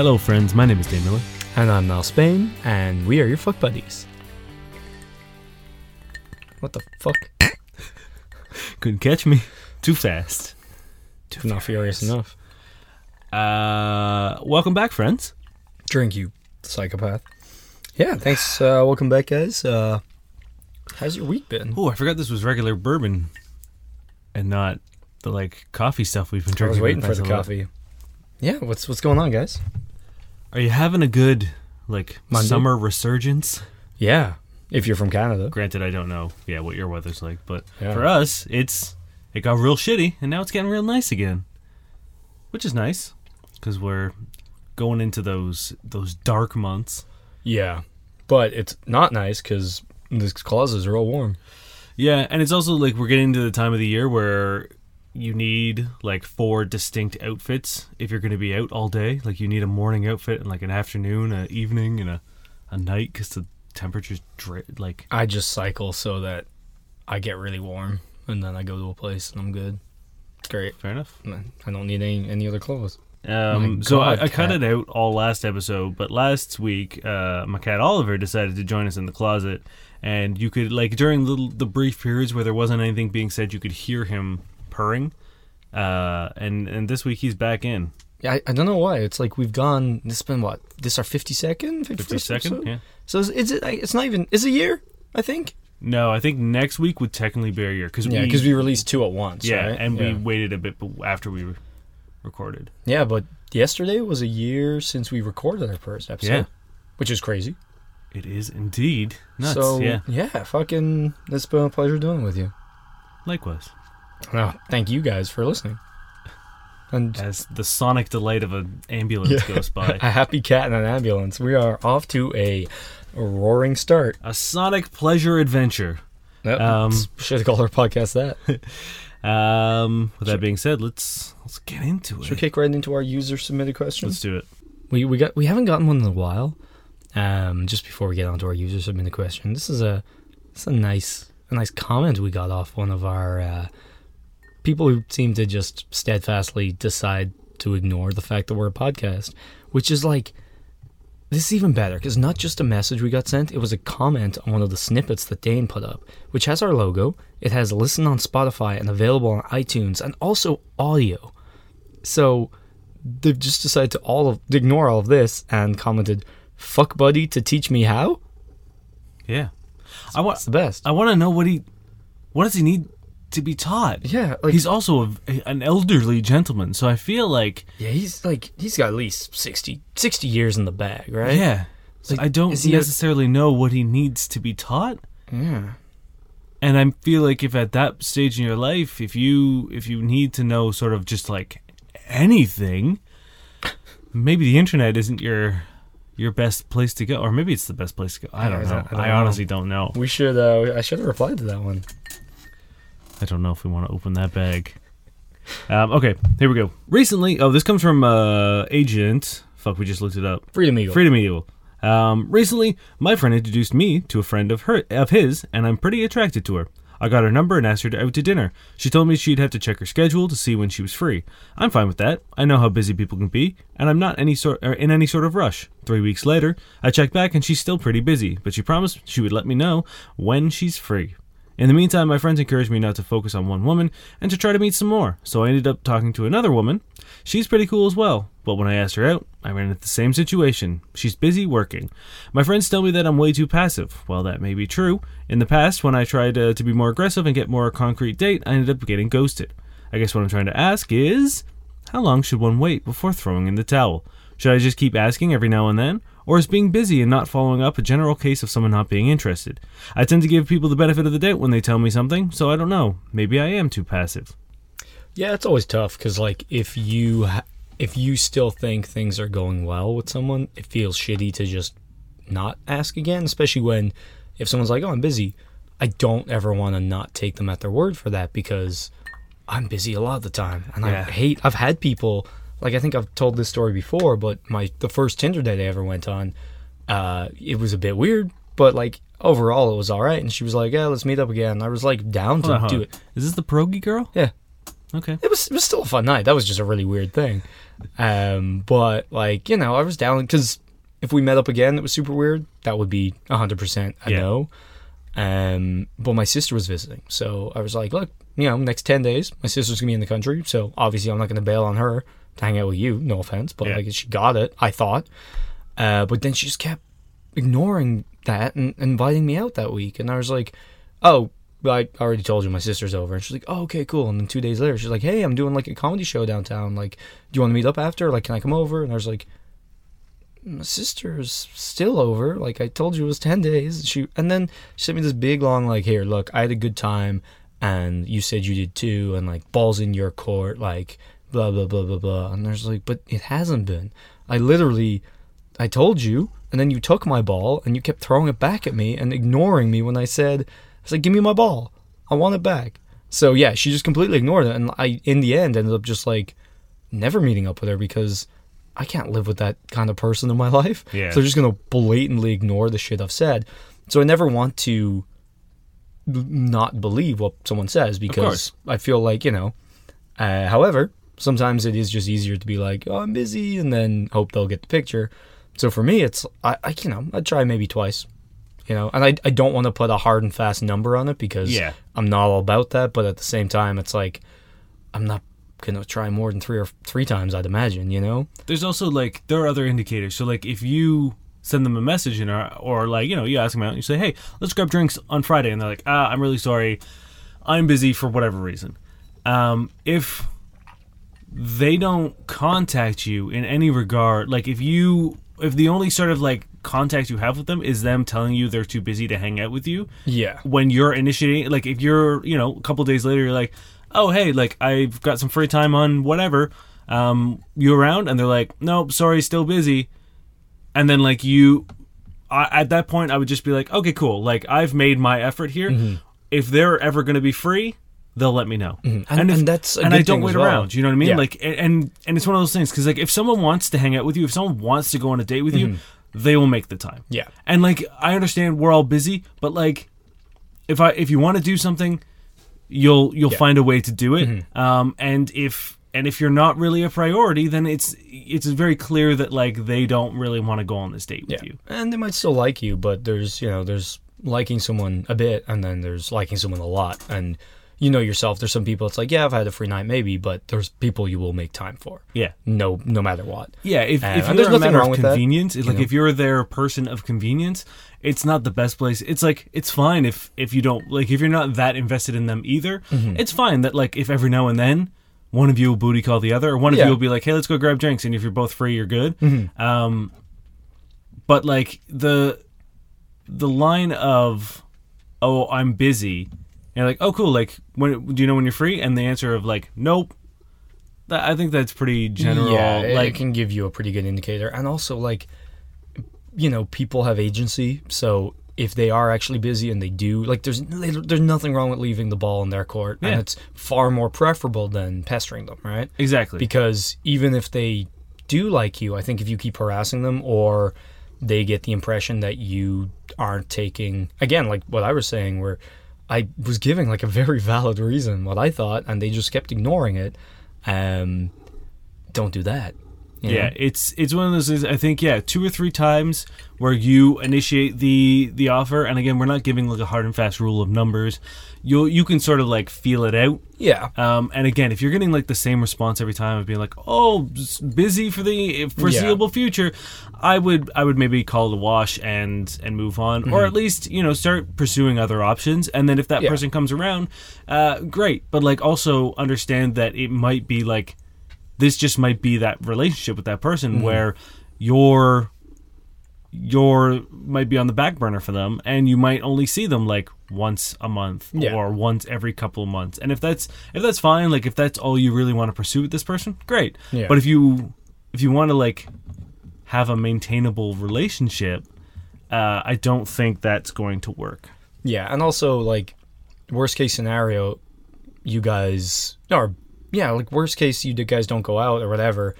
Hello, friends. My name is Dave Miller. And I'm Mel Spain, and we are your fuck buddies. What the fuck? Couldn't catch me. Too fast. Too not furious enough. Uh, welcome back, friends. Drink, you psychopath. Yeah, thanks. Uh, welcome back, guys. Uh, how's your week been? Oh, I forgot this was regular bourbon, and not the like coffee stuff we've been drinking. I was waiting for the coffee. Yeah, what's what's going on, guys? Are you having a good like Monday? summer resurgence? Yeah, if you're from Canada. Granted, I don't know. Yeah, what your weather's like, but Yeah. for us, it's it got real shitty, and now it's getting real nice again, which is nice because we're going into those those dark months. Yeah, but it's not nice because this closet are all warm. Yeah, and it's also like we're getting to the time of the year where you need like four distinct outfits if you're going to be out all day. Like you need a morning outfit and like an afternoon, an evening, and a, a night because the temperature's dra- like I just cycle so that I get really warm, and then I go to a place and I'm good. It's great. fair enough. I don't need any any other clothes. Um, so God, I, I cut it out all last episode, but last week, uh, my cat Oliver decided to join us in the closet, and you could like during the, the brief periods where there wasn't anything being said, you could hear him purring. Uh, and and this week he's back in Yeah, I, I don't know why. It's like we've gone. This has been what? This our fifty second, fifty second. Yeah. So is, is it? It's not even. It's a year. I think. No, I think next week would technically be our year because Yeah, we, because we released two at once. yeah, right? and yeah. we waited a bit after we re- recorded. yeah, but yesterday was a year since we recorded our first episode. Yeah. which is crazy. It is indeed nuts. so yeah, yeah, fucking. It's been a pleasure doing it with you. likewise. Well, thank you guys for listening. And As the sonic delight of an ambulance Yeah. goes by, a happy cat in an ambulance. We are off to a roaring start. a sonic pleasure adventure. Yep. Um, should have called our podcast that. Um, with that being said, let's let's get into it. Should we kick right into our user submitted questions? Let's do it. We we got we haven't gotten one in a while. Um, just before we get on to our user submitted question, this is a this is a nice a nice comment we got off one of our uh, people who seem to just steadfastly decide to ignore the fact that we're a podcast, which is like this is even better because not just a message we got sent, it was a comment on one of the snippets that Dane put up, which has our logo. It has listen on Spotify and available on iTunes and also audio. So they've just decided to all of ignore all of this and commented, "Fuck buddy to teach me how." Yeah, I want the best. I want to know what he what does he need to be taught. Yeah, like He's also a, an elderly gentleman, so I feel like yeah, he's like he's got at least 60, 60 years in the bag, right? yeah. So Like, I don't he a- necessarily know what he needs to be taught. yeah. and I feel like if at that stage in your life, if you if you need to know sort of just like anything, maybe the internet isn't your your best place to go, or maybe it's the best place to go. I don't I know. I don't I know. honestly don't know. We should. uh I should have replied to that one. I don't know if we want to open that bag. Um, okay, here we go. Recently, oh, this comes from uh, agent. Fuck, we just looked it up. Freedom Eagle. Freedom Eagle. Um, recently, my friend introduced me to a friend of her of his, and I'm pretty attracted to her. I got her number and asked her to out to dinner. She told me she'd have to check her schedule to see when she was free. I'm fine with that. I know how busy people can be, and I'm not any sort or in any sort of rush. Three weeks later, I checked back and she's still pretty busy, but she promised she would let me know when she's free. In the meantime, my friends encouraged me not to focus on one woman and to try to meet some more, so I ended up talking to another woman. She's pretty cool as well, but when I asked her out, I ran into the same situation. She's busy working. My friends tell me that I'm way too passive. While that may be true, in the past, when I tried uh, to be more aggressive and get more concrete date, I ended up getting ghosted. I guess what I'm trying to ask is how long should one wait before throwing in the towel? Should I just keep asking every now and then? Or is being busy and not following up a general case of someone not being interested? I tend to give people the benefit of the doubt when they tell me something, so I don't know. Maybe I am too passive. Yeah, it's always tough because like if you if you still think things are going well with someone, it feels shitty to just not ask again, especially when if someone's like, "Oh, I'm busy," I don't ever want to not take them at their word for that because I'm busy a lot of the time, and Yeah. I hate. I've had people like I think I've told this story before, but my the first Tinder date I ever went on, uh, it was a bit weird, but like overall it was all right. And she was like, "Yeah, let's meet up again." I was like down to do it. Is this the pierogi girl? Yeah. Okay. it was it was still a fun night. That was just a really weird thing. Um, but like you know, I was down because if we met up again, it was super weird. That would be hundred percent a Yeah. no. Um, but my sister was visiting, so I was like, look, you know, next ten days, my sister's gonna be in the country, so obviously I'm not gonna bail on her to hang out with you. No offense, but Yeah. like she got it. I thought, uh, but then she just kept ignoring that and inviting me out that week, and I was like, oh. I already told you my sister's over, and she's like, "Oh, okay, cool." And then two days later, she's like, "Hey, I'm doing like a comedy show downtown. Like, do you want to meet up after? Like, can I come over?" And I was like, "My sister's still over. Like, I told you it was ten days." She and then she sent me this big long like, "Here, look, I had a good time, and you said you did too, and like, balls in your court, like, blah blah blah blah blah." And there's like, "But it hasn't been. I literally, I told you." And then you took my ball and you kept throwing it back at me and ignoring me when I said, I was like, give me my ball. I want it back. So yeah, she just completely ignored it. And I, in the end, ended up just like never meeting up with her because I can't live with that kind of person in my life. Yeah. So they're just going to blatantly ignore the shit I've said. So I never want to not believe what someone says because. I feel like, you know, uh, however, sometimes it is just easier to be like, oh, I'm busy and then hope they'll get the picture. So for me, it's, I, I you know, I'd try maybe twice. You know, and I, I don't want to put a hard and fast number on it because Yeah. I'm not all about that. But at the same time, it's like I'm not gonna try more than three or three times. I'd imagine. You know. There's also like there are other indicators. So like if you send them a message and or, or like you know you ask them out and you say hey let's grab drinks on Friday and they're like ah I'm really sorry I'm busy for whatever reason. Um, if they don't contact you in any regard, like if you if the only sort of like contact you have with them is them telling you they're too busy to hang out with you, Yeah. when you're initiating like if you're you know a couple days later you're like oh hey like i've got some free time on whatever um you around? And they're like nope sorry still busy. And then like you I, at that point i would just be like okay cool. Like i've made my effort here. Mm-hmm. if they're ever going to be free they'll let me know And- and that's a and good i don't wait well. around you know what i mean Yeah. like and, and and it's one of those things because like if someone wants to hang out with you if someone wants to go on a date with you they will make the time Mm-hmm. Yeah. and like I understand we're all busy, but like if I if you want to do something, you'll you'll Yeah. find a way to do it. Mm-hmm. Um and if and if you're not really a priority, then it's it's very clear that like they don't really want to go on this date with you. And they might still like you, but there's you know there's liking someone a bit, and then there's liking someone a lot, and you know yourself. There's some people. It's like yeah, I've had a free night maybe, but there's people you will make time for. Yeah. No, no matter what. Yeah, if, Uh, if you're there's a nothing matter wrong of with that, convenience, it's like know? if you're their person of convenience, it's not the best place. It's like it's fine if if you don't like if you're not that invested in them either. Mm-hmm. It's fine that like if every now and then one of you will booty call the other, or one of Yeah. you will be like, "Hey, let's go grab drinks," and if you're both free, you're good. Mm-hmm. Um, but like the the line of "Oh, I'm busy," and you're like, "Oh, cool." Like, when do you know when you're free? And the answer of like, "Nope." That, I think that's pretty general. Yeah, it, like, it can give you a pretty good indicator, and also like, you know, people have agency, so if they are actually busy and they do like, there's there's nothing wrong with leaving the ball in their court, Yeah. and it's far more preferable than pestering them, right? exactly. Because even if they do like you, I think if you keep harassing them or they get the impression that you aren't taking again, like what I was saying, where I was giving like a very valid reason what I thought, and they just kept ignoring it. Um, don't do that. You Yeah, it's it's one of those things. I think yeah, two or three times where you initiate the the offer, and again, we're not giving like a hard and fast rule of numbers. You you can sort of like feel it out. yeah, Um, and again, if you're getting like the same response every time of being like, "Oh, busy for the foreseeable future," I would I would maybe call it a wash and and move on, or at least you know start pursuing other options. And then if that Mm-hmm. Yeah. person comes around, uh, great. But like also understand that it might be like this just might be that relationship with that person Mm-hmm. where you're you're might be on the back burner for them and you might only see them like once a month Yeah. or once every couple of months and if that's if that's fine like if that's all you really want to pursue with this person great Yeah. but if you if you want to like have a maintainable relationship uh, i don't think that's going to work yeah, and also like worst case scenario, you guys or yeah, like worst case you guys don't go out or whatever.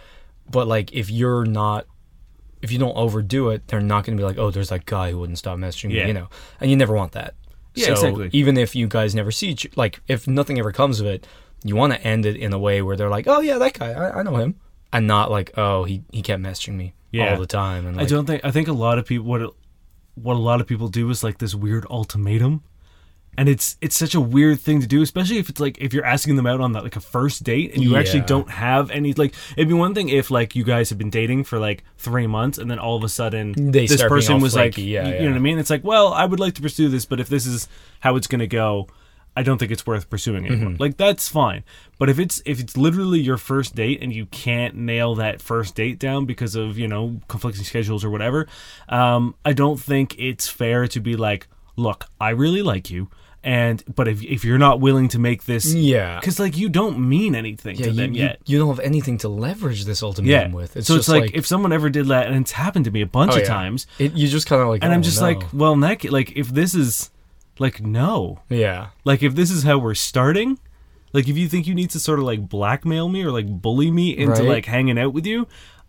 But like if you're not, if you don't overdo it, they're not going to be like, oh, there's that guy who wouldn't stop messaging Yeah. me, you know, and you never want that. Yeah, so exactly. Even if you guys never see each, like if nothing ever comes of it, you want to end it in a way where they're like, oh yeah, that guy, I, I know him, and not like, oh he he kept messaging me Yeah. all the time. And like, I don't think I think a lot of people what it- what a lot of people do is like this weird ultimatum. And it's it's such a weird thing to do, especially if it's like if you're asking them out on that like a first date and you actually don't have any like it'd be one thing if like you guys have been dating for like three months and then all of a sudden They this person was like yeah, you, you know what I mean? It's like, well, I would like to pursue this, but if this is how it's gonna go, I don't think it's worth pursuing anymore. Mm-hmm. Like that's fine. But if it's if it's literally your first date and you can't nail that first date down because of you know conflicting schedules or whatever, um, I don't think it's fair to be like, look, I really like you, and but if if you're not willing to make this, yeah, because like you don't mean anything yeah, to you, them yet. you don't have anything to leverage this Yeah, ultimatum with. It's so just it's like, if someone ever did that, and it's happened to me a bunch oh, of yeah. times, it, you just kind of like, and oh, I'm just no. like, well, that like if this is like no, yeah, like if this is how we're starting, like if you think you need to sort of like blackmail me or like bully me into Right. like hanging out with you,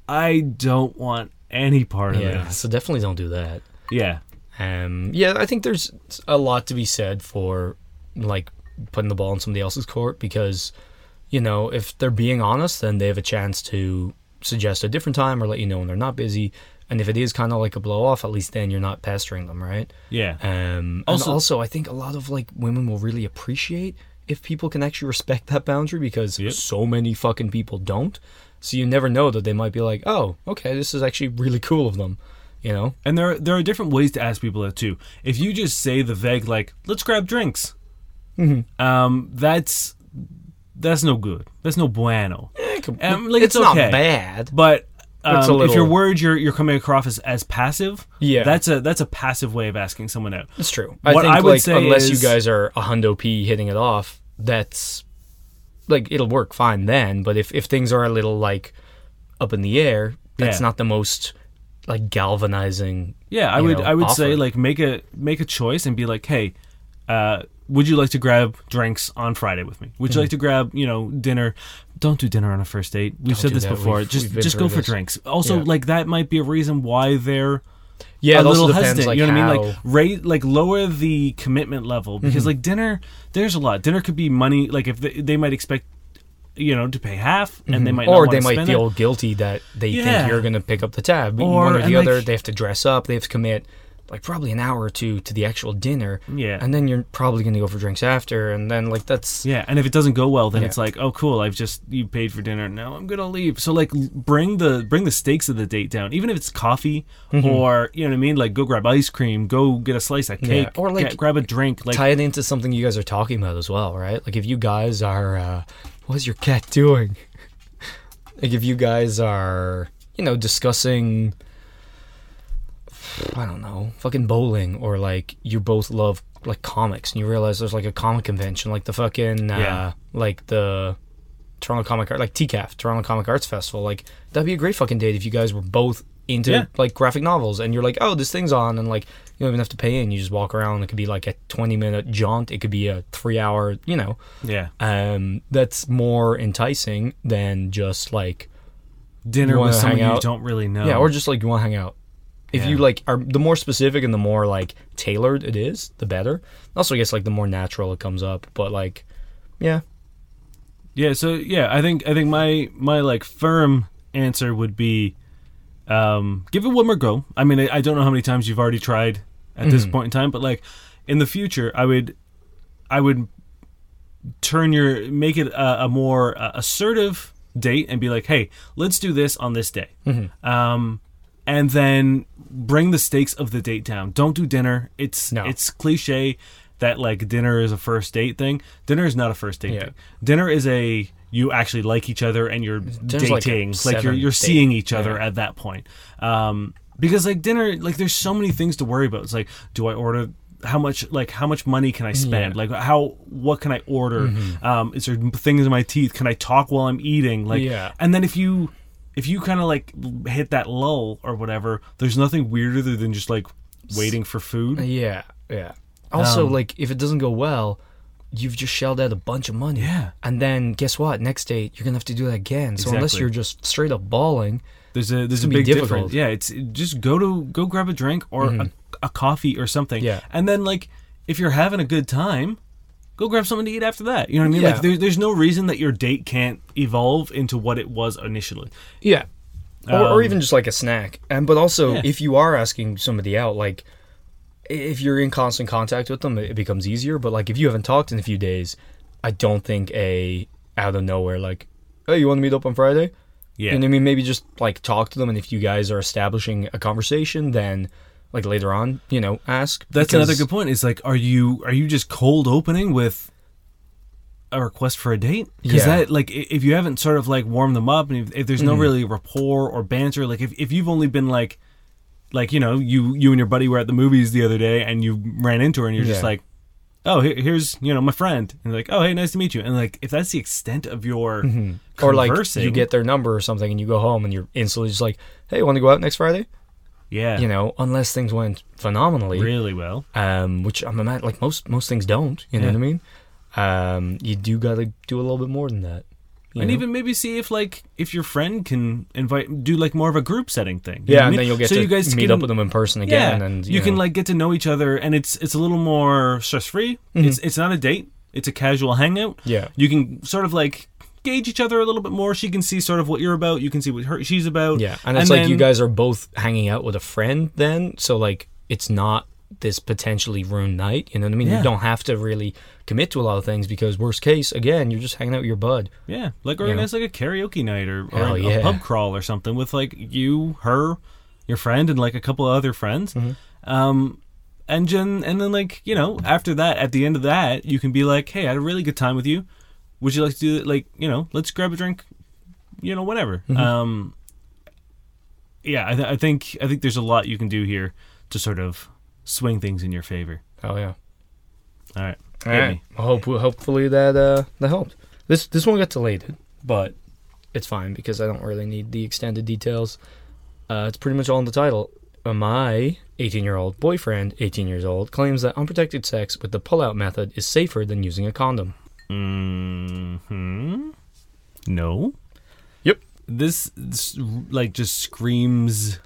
I don't want any part of it. yeah. So definitely don't do that. Yeah. Um, yeah, I think there's a lot to be said for like putting the ball in somebody else's court because, you know, if they're being honest, then they have a chance to suggest a different time or let you know when they're not busy. And if it is kind of like a blow off, at least then you're not pestering them, right? Yeah. Um, Also- also, I think a lot of like women will really appreciate if people can actually respect that boundary because Yep. so many fucking people don't. So you never know that they might be like, oh, okay, this is actually really cool of them, you know? And there there are different ways to ask people that too. If you just say the vague like, "Let's grab drinks," Mm-hmm. um, that's that's no good. That's no bueno. Um, like, it's, it's not bad. But um, a if you're worried you're you're coming across as, as passive, Yeah. that's a that's a passive way of asking someone out. That's true. I What think I would like say unless is- you guys are a hundo p hitting it off, that's like it'll work fine then. But if if things are a little like up in the air, that's Yeah. not the most like galvanizing. Yeah, I would know, I would say like make a make a choice and be like, hey, uh, would you like to grab drinks on Friday with me? Would you like to grab you know dinner? Don't do dinner on a first date. We've Don't said this that. before. We've- just we've just go through for drinks. Also, Yeah. like that might be a reason why they're Yeah, a it also little depends, hesitant. like, you know what I mean? Like rate, like lower the commitment level Mm-hmm. because like dinner, there's a lot. Dinner could be money. Like if they, they might expect, you know, to pay half, and they might not Mm-hmm. or they might feel It. guilty that they Yeah. think you're going to pick up the tab. Or- One or the other, like- they have to dress up. They have to commit like probably an hour or two to the actual dinner. Yeah. and then you're probably going to go for drinks after, and then like that's Yeah, and if it doesn't go well, then Yeah. it's like, oh, cool, I've just you paid for dinner. Now I'm gonna leave. So like, bring the bring the stakes of the date down, even if it's coffee Mm-hmm. or you know what I mean. Like, go grab ice cream, go get a slice of Yeah, cake, or, like, get- grab a drink. Like, tie it into something you guys are talking about as well, right? Like if you guys are, uh, what's your cat doing? like if you guys are, you know, discussing, I don't know, fucking bowling, or like you both love like comics, and you realize there's like a comic convention, like the fucking, uh, Yeah. like the Toronto Comic Art, like TCAF, Toronto Comic Arts Festival. Like that'd be a great fucking date if you guys were both into Yeah. like graphic novels, and you're like, oh, this thing's on, and like you don't even have to pay in. You just walk around. It could be like a 20 minute jaunt. It could be a three hour. You know, yeah, um, that's more enticing than just like dinner with someone you don't really know. yeah, or just like you want to hang out. If you like are the more specific and the more like tailored it is, the better. Also, I guess like the more natural it comes up. But like, yeah, Yeah, so yeah, I think I think my my like firm answer would be um give it one more go. I mean, I, I don't know how many times you've already tried at this Mm-hmm. point in time, but like in the future, I would I would turn your make it a, a more uh, assertive date and be like, "Hey, let's do this on this day." Mm-hmm. Um and then bring the stakes of the date down. Don't do dinner. It's No. it's cliche that like dinner is a first date thing. Dinner is not a first date Yeah. thing. Dinner is a you actually like each other and you're Dinner's like dating. Like, you're you're date. seeing each other Yeah. at that point. Um because like dinner like there's so many things to worry about. It's like do I order how much like how much money can I spend? Yeah. Mm-hmm. Like how what can I order? Um is there things in my teeth? Can I talk while I'm eating? Like Yeah. and then if you if you kind of like hit that lull or whatever, there's nothing weirder than just like waiting for food. yeah, yeah. Also, Um, like if it doesn't go well, you've just shelled out a bunch of money. Yeah. And then guess what? Next date you're gonna have to do that again. So unless you're just straight up bawling, There's a there's a big difference. Yeah, it's just go to go grab a drink or a, a coffee or something. Yeah. and then like if you're having a good time, go grab something to eat after that. You know what I mean? Yeah. Like there, there's no reason that your date can't evolve into what it was initially. Yeah. Or, or Um, even just like a snack. And but also Yeah. if you are asking somebody out, like if you're in constant contact with them, it becomes easier. But like if you haven't talked in a few days, I don't think a out of nowhere like, hey, you want to meet up on Friday? Yeah. What I mean? Maybe just like talk to them, and if you guys are establishing a conversation, then like later on, you know, ask. That's because- another good point. Is like, are you are you just cold opening with a request for a date? Because Yeah. that like if you haven't sort of like warmed them up, and if, if there's no Mm-hmm. really rapport or banter, like if, if you've only been like like you know you you and your buddy were at the movies the other day and you ran into her and you're just like. Oh, here, here's you know my friend, and like, oh, hey, nice to meet you. And like, if that's the extent of your Or like you get their number or something, and you go home, and you're instantly just like, "Hey, want to go out next Friday?" yeah, You know, unless things went phenomenally, really well. um, which I'm imagine like most most things don't. You know Yeah. what I mean? Um, you do got to do a little bit more than that. You and know? even maybe see if like if your friend can invite do like more of a group setting thing yeah, I and mean? then you'll get so to you guys meet can, up with them in person again, yeah, and you, can know. like get to know each other and it's it's a little more stress free Mm-hmm. it's it's not a date it's a casual hangout yeah, you can sort of like gauge each other a little bit more she can see sort of what you're about you can see what her she's about yeah, and it's like you guys are both hanging out with a friend then, so like it's not this potentially ruined night. You know what I mean? Yeah. You don't have to really commit to a lot of things because worst case, again, you're just hanging out with your bud. yeah like know? organize like a karaoke night or, or Hell a, yeah. pub crawl or something with like you her your friend and like a couple of other friends Mm-hmm. um and then and then like you know after that at the end of that you can be like hey i had a really good time with you would you like to do it like you know let's grab a drink you know whatever Mm-hmm. um yeah I, th- I think i think there's a lot you can do here to sort of swing things in your favor Oh yeah. all right All hit right. me. I hope hopefully that uh that helped. This this one got delayed, but it's fine because I don't really need the extended details. Uh, it's pretty much all in the title. My 18 year old boyfriend, 18 years old, claims that unprotected sex with the pull-out method is safer than using a condom. hmm No. Yep. This, this like just screams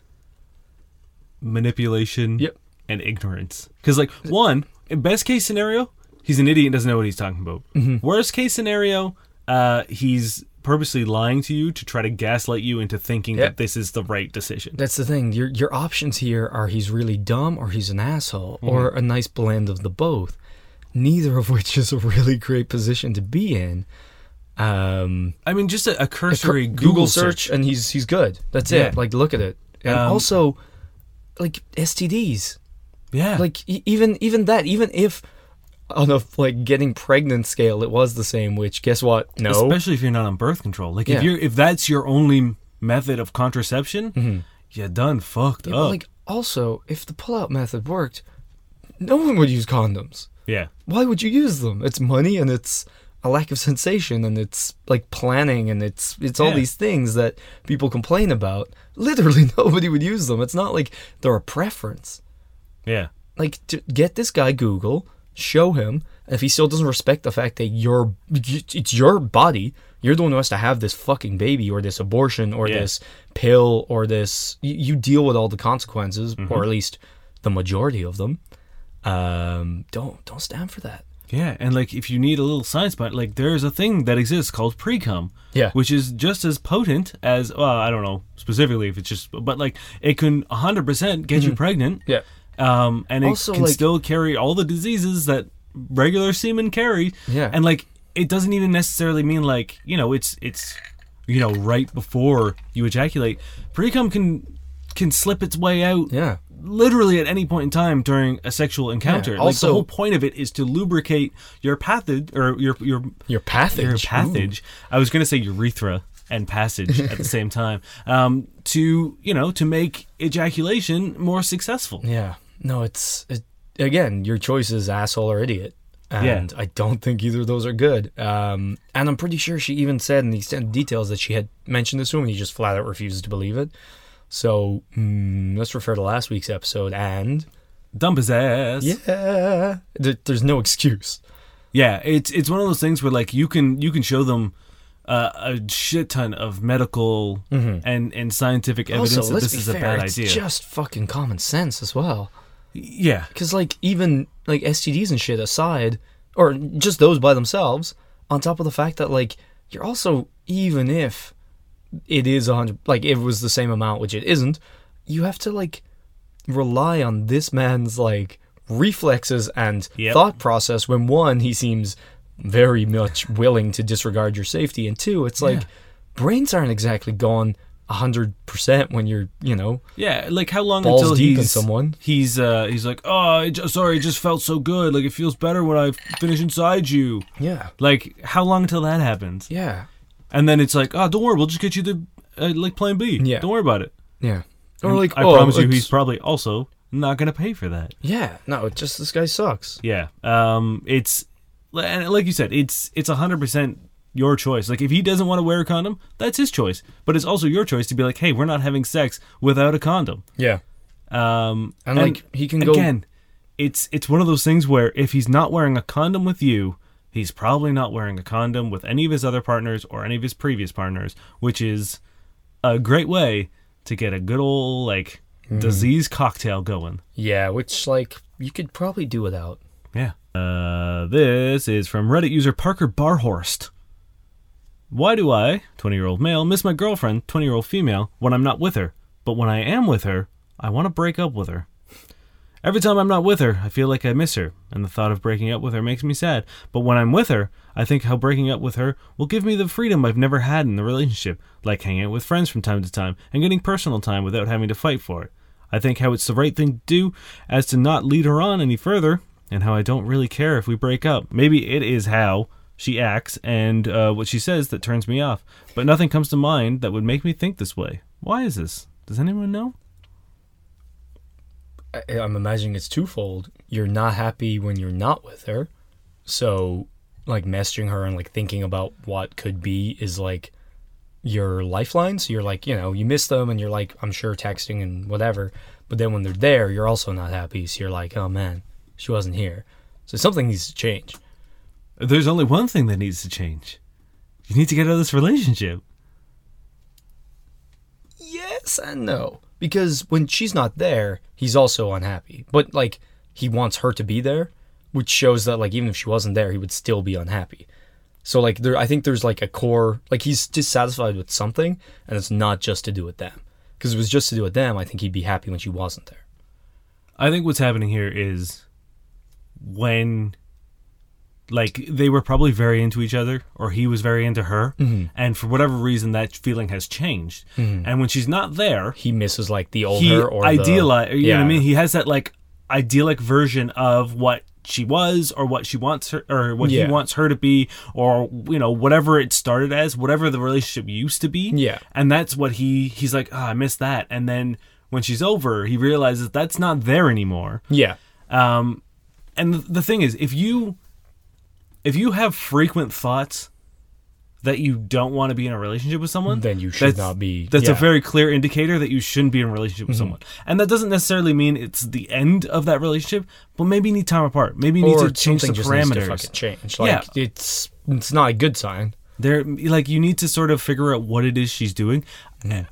manipulation. Yep. And ignorance. Because like one, in best case scenario, he's an idiot and doesn't know what he's talking about. Mm-hmm. Worst case scenario, uh, he's purposely lying to you to try to gaslight you into thinking Yeah. that this is the right decision. That's the thing. Your your options here are he's really dumb or he's an asshole or a nice blend of the both. Neither of which is a really great position to be in. Um, I mean, just a, a cursory Google, Google, search, and he's he's good. That's Yeah. it. Like look at it. And Um, also like STDs. Yeah. Like e- even even that even if on a like getting pregnant scale it was the same which guess what? No. especially if you're not on birth control. Like Yeah. if you're if that's your only method of contraception, you're done fucked Mm-hmm. Yeah, up. like also if the pull-out method worked, no one would use condoms. yeah, Why would you use them? It's money and it's a lack of sensation and it's like planning and it's it's all Yeah. these things that people complain about. Literally nobody would use them. It's not like they're a preference. Yeah, like to get this guy Google, show him, if he still doesn't respect the fact that you're it's your body, you're the one who has to have this fucking baby or this abortion or Yeah. this pill or this you, you deal with all the consequences Mm-hmm. or at least the majority of them. Um, don't don't stand for that. yeah. And like if you need a little science behind, like there's a thing that exists called pre-cum, Yeah. which is just as potent as well. I don't know specifically if it's just, but like it can 100 percent get you pregnant. Yeah. Um, and it. Also, can like- still carry all the diseases that regular semen carry. Yeah. And like it doesn't even necessarily mean like you know it's it's you know right before you ejaculate. Pre-cum can can slip its way out Yeah. literally at any point in time during a sexual encounter. Yeah, like also- the whole point of it is to lubricate your passage or your your Your passage. your Ooh. passage. I was going to say urethra and passage at the same time. Um, to you know to make ejaculation more successful. Yeah. No, it's it, again your choice is asshole or idiot, and I don't think either of those are good. Um, and I'm pretty sure she even said in the extended details that she had mentioned this to him, and he just flat out refuses to believe it. So mm, let's refer to last week's episode, and Dump his ass. yeah, there, there's no excuse. Yeah, it's it's one of those things where like you can you can show them uh, a shit ton of medical and and scientific evidence Mm-hmm. also, that this is fair, a bad idea. it's just fucking common sense as well. Yeah, Because like even like STDs and shit aside, or just those by themselves. On top of the fact that like you're also even if it is a hundred, like if it was the same amount, which it isn't, you have to like rely on this man's like reflexes and Yep. thought process when one he seems very much willing to disregard your safety and two it's like Yeah. brains aren't exactly gone 100% when you're you know Yeah, like how long Balls until deep in he's someone. He's uh he's like, oh, sorry, it just felt so good. Like it feels better when I finish inside you. yeah Like how long until that happens? yeah And then it's like, oh, don't worry, we'll just get you the uh, like Plan B. Yeah. don't worry about it. yeah or And like I oh, promise you, he's probably also not gonna pay for that. yeah no it just this guy sucks Yeah. Um. It's and like you said, it's it's a hundred percent your choice. Like if he doesn't want to wear a condom, that's his choice. But it's also your choice to be like, hey, we're not having sex without a condom. yeah Um. and, like he can go again, it's it's one of those things where if he's not wearing a condom with you, he's probably not wearing a condom with any of his other partners or any of his previous partners, which is a great way to get a good old like Mm-hmm. disease cocktail going. yeah which like you could probably do without Yeah. Uh, this is from Reddit user Parker Barhorst. Why do I, 20 year old male, miss my girlfriend, 20 year old female, when I'm not with her? But when I am with her, I want to break up with her. Every time I'm not with her, I feel like I miss her, and the thought of breaking up with her makes me sad. But when I'm with her, I think how breaking up with her will give me the freedom I've never had in the relationship, like hanging out with friends from time to time and getting personal time without having to fight for it. I think how it's the right thing to do as to not lead her on any further, and how I don't really care if we break up. Maybe it is how she acts and uh, what she says that turns me off, but nothing comes to mind that would make me think this way. Why is this? Does anyone know? I- I'm imagining it's twofold. You're not happy when you're not with her, so like messaging her and like thinking about what could be is like your lifeline. So you're like, you know, you miss them and you're like, I'm sure texting and whatever. But then when they're there, you're also not happy. So you're like, oh man, she wasn't here. So something needs to change. There's only one thing that needs to change. You need to get out of this relationship. Yes and no. Because when she's not there, he's also unhappy. But like he wants her to be there, which shows that like even if she wasn't there, he would still be unhappy. So like there I think there's like a core like he's dissatisfied with something and it's not just to do with them. Because if it was just to do with them, I think he'd be happy when she wasn't there. I think what's happening here is when like they were probably very into each other or he was very into her. Mm-hmm. And for whatever reason that feeling has changed. Mm-hmm. And when she's not there He misses like the older he or the, idealize you know what I mean? He has that like idyllic version of what she was or what she wants her or what Yeah. he wants her to be or you know whatever it started as whatever the relationship used to be. Yeah. and that's what he he's like oh, I miss that. And then when she's over he realizes that's not there anymore. Yeah. um, and the, the thing is, if you if you have frequent thoughts that you don't want to be in a relationship with someone, Then you should not be- That's a yeah. Mm-hmm. very clear indicator that you shouldn't be in a relationship with someone. And that doesn't necessarily mean it's the end of that relationship, but maybe you need time apart. Maybe you need Or to change the something just needs to parameters. change. Like Yeah. it's it's not a good sign. There, like you need to sort of figure out what it is she's doing.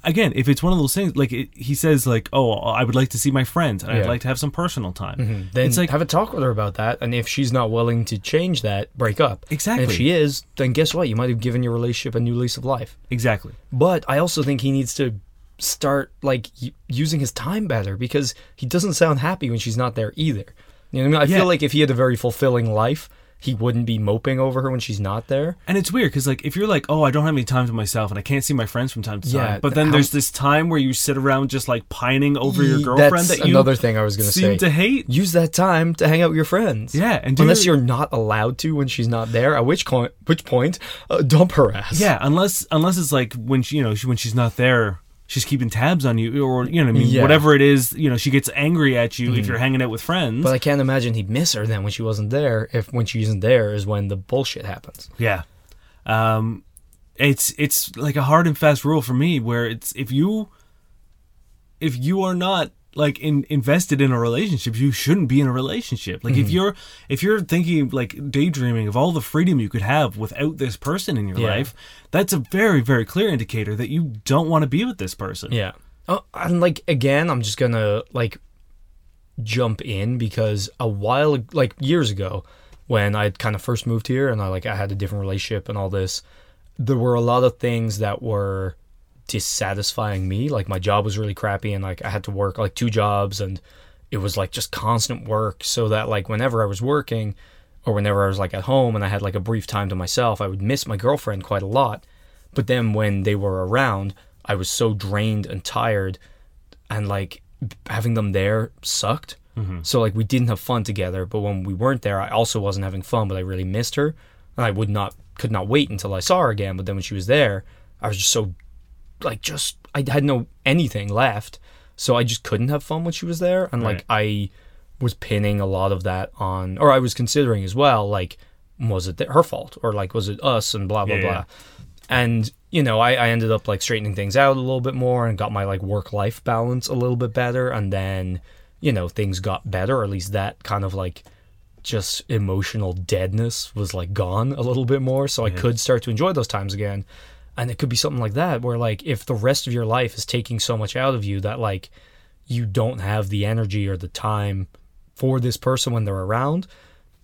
Again, if it's one of those things, like it, he says, like, "Oh, I would like to see my friends, and I'd like to have some personal time." Mm-hmm. Then it's like have a talk with her about that, and if she's not willing to change that, break up. Exactly. And if she is, then guess what? You might have given your relationship a new lease of life. exactly. But I also think he needs to start like using his time better because he doesn't sound happy when she's not there either. You know what I mean? I Yeah. feel like if he had a very fulfilling life, he wouldn't be moping over her when she's not there. And it's weird because, like, if you're like, oh, I don't have any time to myself and I can't see my friends from time to time. Yeah, but then how- there's this time where you sit around just like pining over your Ye- girlfriend That's that you another thing I was going to seem say. to hate. Use that time to hang out with your friends. Yeah, and do unless your- you're not allowed to when she's not there, at which point, which point, uh, dump her ass. Yeah, unless unless it's like when she, you know, she, when she's not there, she's keeping tabs on you, or you know, what I mean, Yeah. Mm-hmm. whatever it is, you know, she gets angry at you if you're hanging out with friends. But I can't imagine he'd miss her then when she wasn't there. If when she isn't there is when the bullshit happens. Yeah. Um it's it's like a hard and fast rule for me where it's if you if you are not like in, invested in a relationship, you shouldn't be in a relationship. Like if Mm-hmm. you're if you're thinking like daydreaming of all the freedom you could have without this person in your Yeah. life, that's a very very clear indicator that you don't want to be with this person. Yeah. Oh, and like again, I'm just gonna like jump in because a while like years ago, when I kind of first moved here and I like I had a different relationship and all this, there were a lot of things that were dissatisfying me. Like my job was really crappy and like I had to work like two jobs and it was like just constant work so that like whenever I was working or whenever I was like at home and I had like a brief time to myself, I would miss my girlfriend quite a lot. But then when they were around, I was so drained and tired and like having them there sucked. Mm-hmm. So like we didn't have fun together, but when we weren't there, I also wasn't having fun, but I really missed her. And I would not could not wait until I saw her again, but then when she was there, I was just so like just I had no anything left. So I just couldn't have fun when she was there. And like I was pinning a lot of that on or I was considering as well like was it th- her fault? Or like was it us? And blah blah Yeah, blah. yeah. And you know, I, I ended up like straightening things out a little bit more and got my like work life balance a little bit better. And then you know things got better. Or at least that kind of like just emotional deadness was like gone a little bit more. So I could start to enjoy those times again and it could be something like that where like if the rest of your life is taking so much out of you that like you don't have the energy or the time for this person when they're around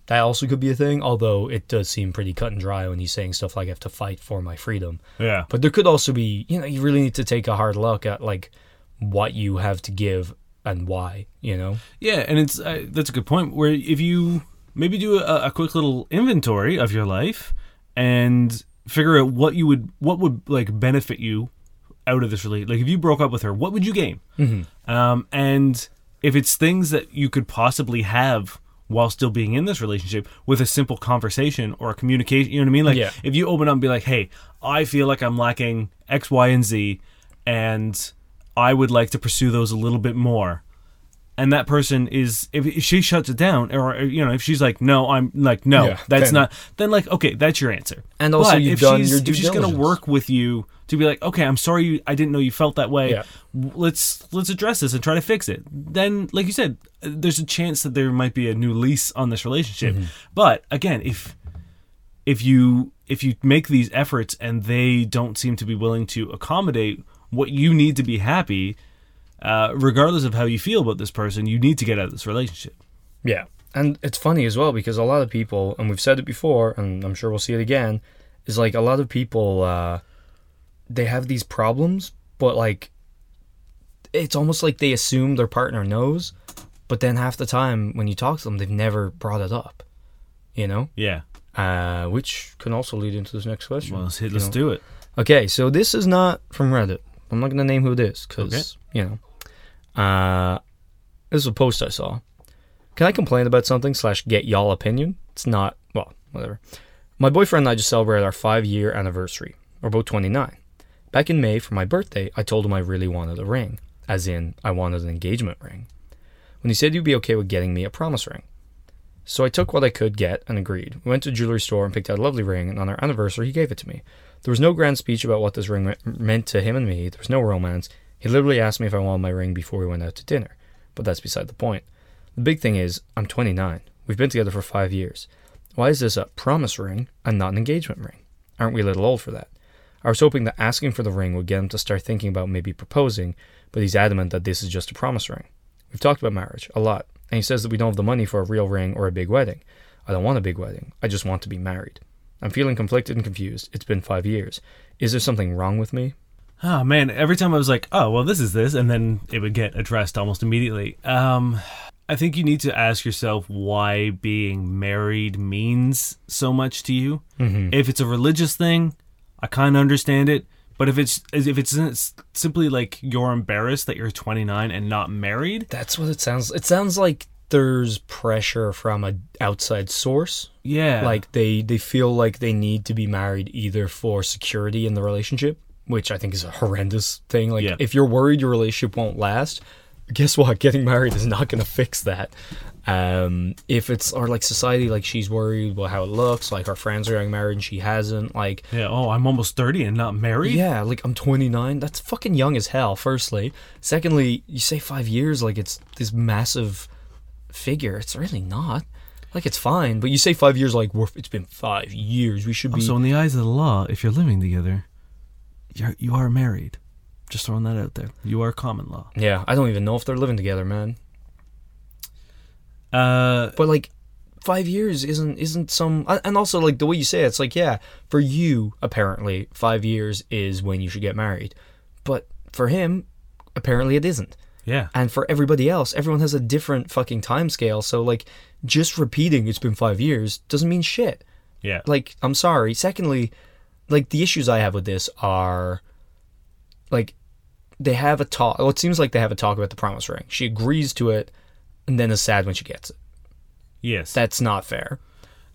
that also could be a thing although it does seem pretty cut and dry when he's saying stuff like i have to fight for my freedom Yeah. but there could also be you know you really need to take a hard look at like what you have to give and why you know Yeah, and it's uh, that's a good point. Where if you maybe do a, a quick little inventory of your life and figure out what you would what would like benefit you out of this relationship. Like if you broke up with her, what would you gain? Mm-hmm. Um, and if it's things that you could possibly have while still being in this relationship with a simple conversation or a communication, you know what I mean? Like Yeah. if you open up and be like, "Hey, I feel like I'm lacking X, Y, and Z, and I would like to pursue those a little bit more." And that person is if if she shuts it down or or, you know if she's like no i'm like no Yeah, that's then- not then like okay that's your answer. And also But you've if done she's, your due if she's gonna work with you to be like okay i'm sorry you, i didn't know you felt that way. Yeah. Let's let's address this and try to fix it. Then like you said there's a chance that there might be a new lease on this relationship. Mm-hmm. but again if if you if you make these efforts and they don't seem to be willing to accommodate what you need to be happy uh, regardless of how you feel about this person you need to get out of this relationship Yeah. And it's funny as well because a lot of people, and we've said it before, and I'm sure we'll see it again, is like a lot of people, uh, they have these problems, but like, it's almost like they assume their partner knows, but then half the time when you talk to them, they've never brought it up, you know? yeah Uh, which can also lead into this next question. well let's hit let's do it Okay, so this is not from Reddit. I'm not going to name who it is because, Okay. you know. Uh, this is a post I saw. Can I complain about something slash get y'all opinion? It's not, well, whatever. My boyfriend and I just celebrated our five year anniversary. We're both 29. Back in May for my birthday, I told him I really wanted a ring, as in, I wanted an engagement ring. When he said he'd be okay with getting me a promise ring. So I took what I could get and agreed. We went to a jewelry store and picked out a lovely ring, and on our anniversary, he gave it to me. There was no grand speech about what this ring meant to him and me. There was no romance. He literally asked me if I wanted my ring before we went out to dinner. But that's beside the point. The big thing is, I'm 29. We've been together for five years. Why is this a promise ring and not an engagement ring? Aren't we a little old for that? I was hoping that asking for the ring would get him to start thinking about maybe proposing, but he's adamant that this is just a promise ring. We've talked about marriage a lot, and he says that we don't have the money for a real ring or a big wedding. I don't want a big wedding. I just want to be married. I'm feeling conflicted and confused. It's been five years. Is there something wrong with me? Oh man, every time I was like, "Oh, well, this is this," and then it would get addressed almost immediately. Um, I think you need to ask yourself why being married means so much to you. Mm-hmm. If it's a religious thing, I kind of understand it. But if it's if it's simply like you're embarrassed that you're 29 and not married, That's what it sounds. It sounds like there's pressure from an outside source. yeah, Like they they feel like they need to be married either for security in the relationship, which I think is a horrendous thing. Like Yeah. if you're worried your relationship won't last, guess what? Getting married is not going to fix that. Um, if it's or like society, like she's worried about how it looks, like her friends are getting married and she hasn't. Like yeah. Oh, I'm almost 30 and not married. yeah, like I'm 29. That's fucking young as hell. Firstly, secondly, you say five years, like it's this massive figure. It's really not. Like it's fine, but you say five years, like we're, it's been five years. We should be. So in the eyes of the law, if you're living together, you're you are married. Just throwing that out there. You are common law. yeah, I don't even know if they're living together, man. Uh, But like, five years isn't isn't some and also like the way you say it, it's like yeah for you apparently five years is when you should get married but for him apparently it isn't Yeah. and for everybody else everyone has a different fucking time scale so like just repeating it's been five years doesn't mean shit Yeah. like i'm sorry secondly like the issues i have with this are like they have a talk well, it seems like they have a talk about the promise ring she agrees to it and then is sad when she gets it yes. that's not fair.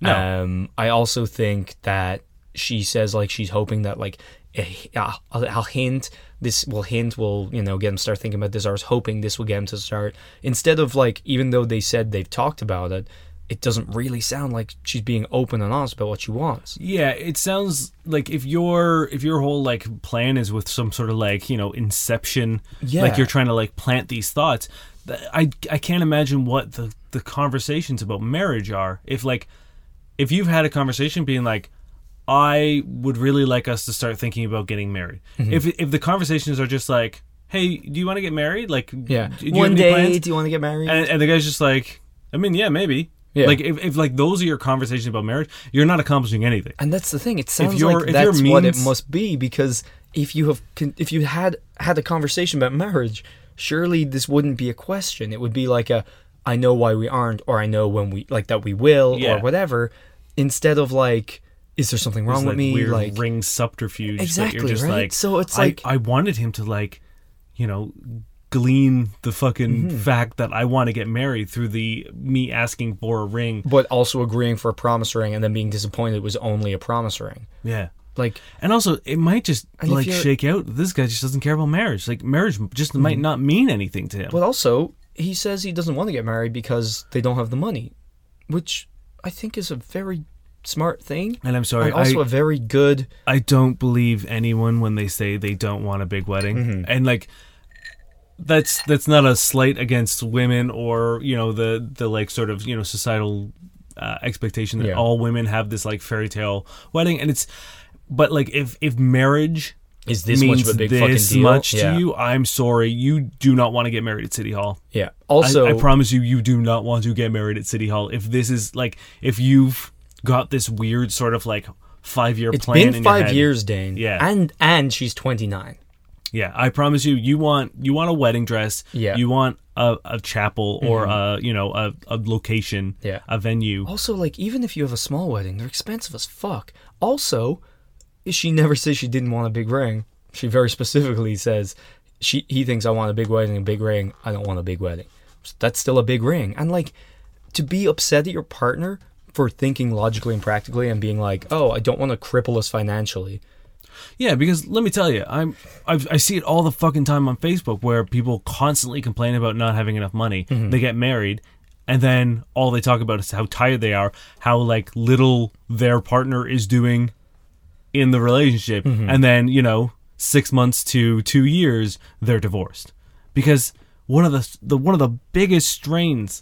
No. Um, I also think that she says like she's hoping that like I'll, I'll hint this will hint will you know get him start thinking about this. I was hoping this will get him to start instead of like even though they said they've talked about it, it doesn't really sound like she's being open and honest about what she wants. Yeah, it sounds like if your if your whole like plan is with some sort of like you know inception, Yeah. like you're trying to like plant these thoughts. I I can't imagine what the the conversations about marriage are. If like if you've had a conversation being like, I would really like us to start thinking about getting married. Mm-hmm. If if the conversations are just like, Hey, do you want to get married? Like, Yeah. do you have One day, plans? do you want to get married? and, and the guy's just like, I mean, yeah, maybe. Yeah. Like if, if like those are your conversations about marriage, you're not accomplishing anything. And that's the thing. It sounds like that's what it must be because if you have if you had had a conversation about marriage, surely this wouldn't be a question. It would be like a I know why we aren't or I know when we like that we will Yeah. or whatever instead of like is there something wrong with like me weird like ring subterfuge that Exactly, you're just right? like So it's I, like- I wanted him to like you know glean the fucking Mm-hmm. fact that I want to get married through the me asking for a ring but also agreeing for a promise ring and then being disappointed it was only a promise ring. yeah Like and also it might just like shake out this guy just doesn't care about marriage like marriage just might not mean anything to him but also he says he doesn't want to get married because they don't have the money, which I think is a very smart thing. and I'm sorry and also I, a very good I don't believe anyone when they say they don't want a big wedding. Mm-hmm. And like that's that's not a slight against women or, you know, the the like sort of, you know, societal uh, expectation that Yeah. all women have this like fairy tale wedding and it's but like if if marriage is this means much of a big fucking this deal. much yeah. to you, I'm sorry. You do not want to get married at City Hall. Yeah. Also, I, promise you, you do not want to get married at City Hall. If this is like, if you've got this weird sort of like five year it's plan, in been five years, Dane. Yeah. And and she's twenty nine. Yeah, I promise you, you want you want a wedding dress. Yeah. Mm-hmm. You want a, a chapel or a you know a, a location. Yeah. A venue. Also, like even if you have a small wedding, they're expensive as fuck. Also, she never says she didn't want a big ring. She very specifically says she he thinks I want a big wedding, a big ring. I don't want a big wedding. That's still a big ring. And like to be upset at your partner for thinking logically and practically and being like, "Oh, I don't want to cripple us financially." Yeah, because let me tell you, I'm I've, I see it all the fucking time on Facebook where people constantly complain about not having enough money. Mm-hmm. They get married, and then all they talk about is how tired they are, how like little their partner is doing in the relationship, Mm-hmm. and then you know six months to two years they're divorced because one of the the one of the biggest strains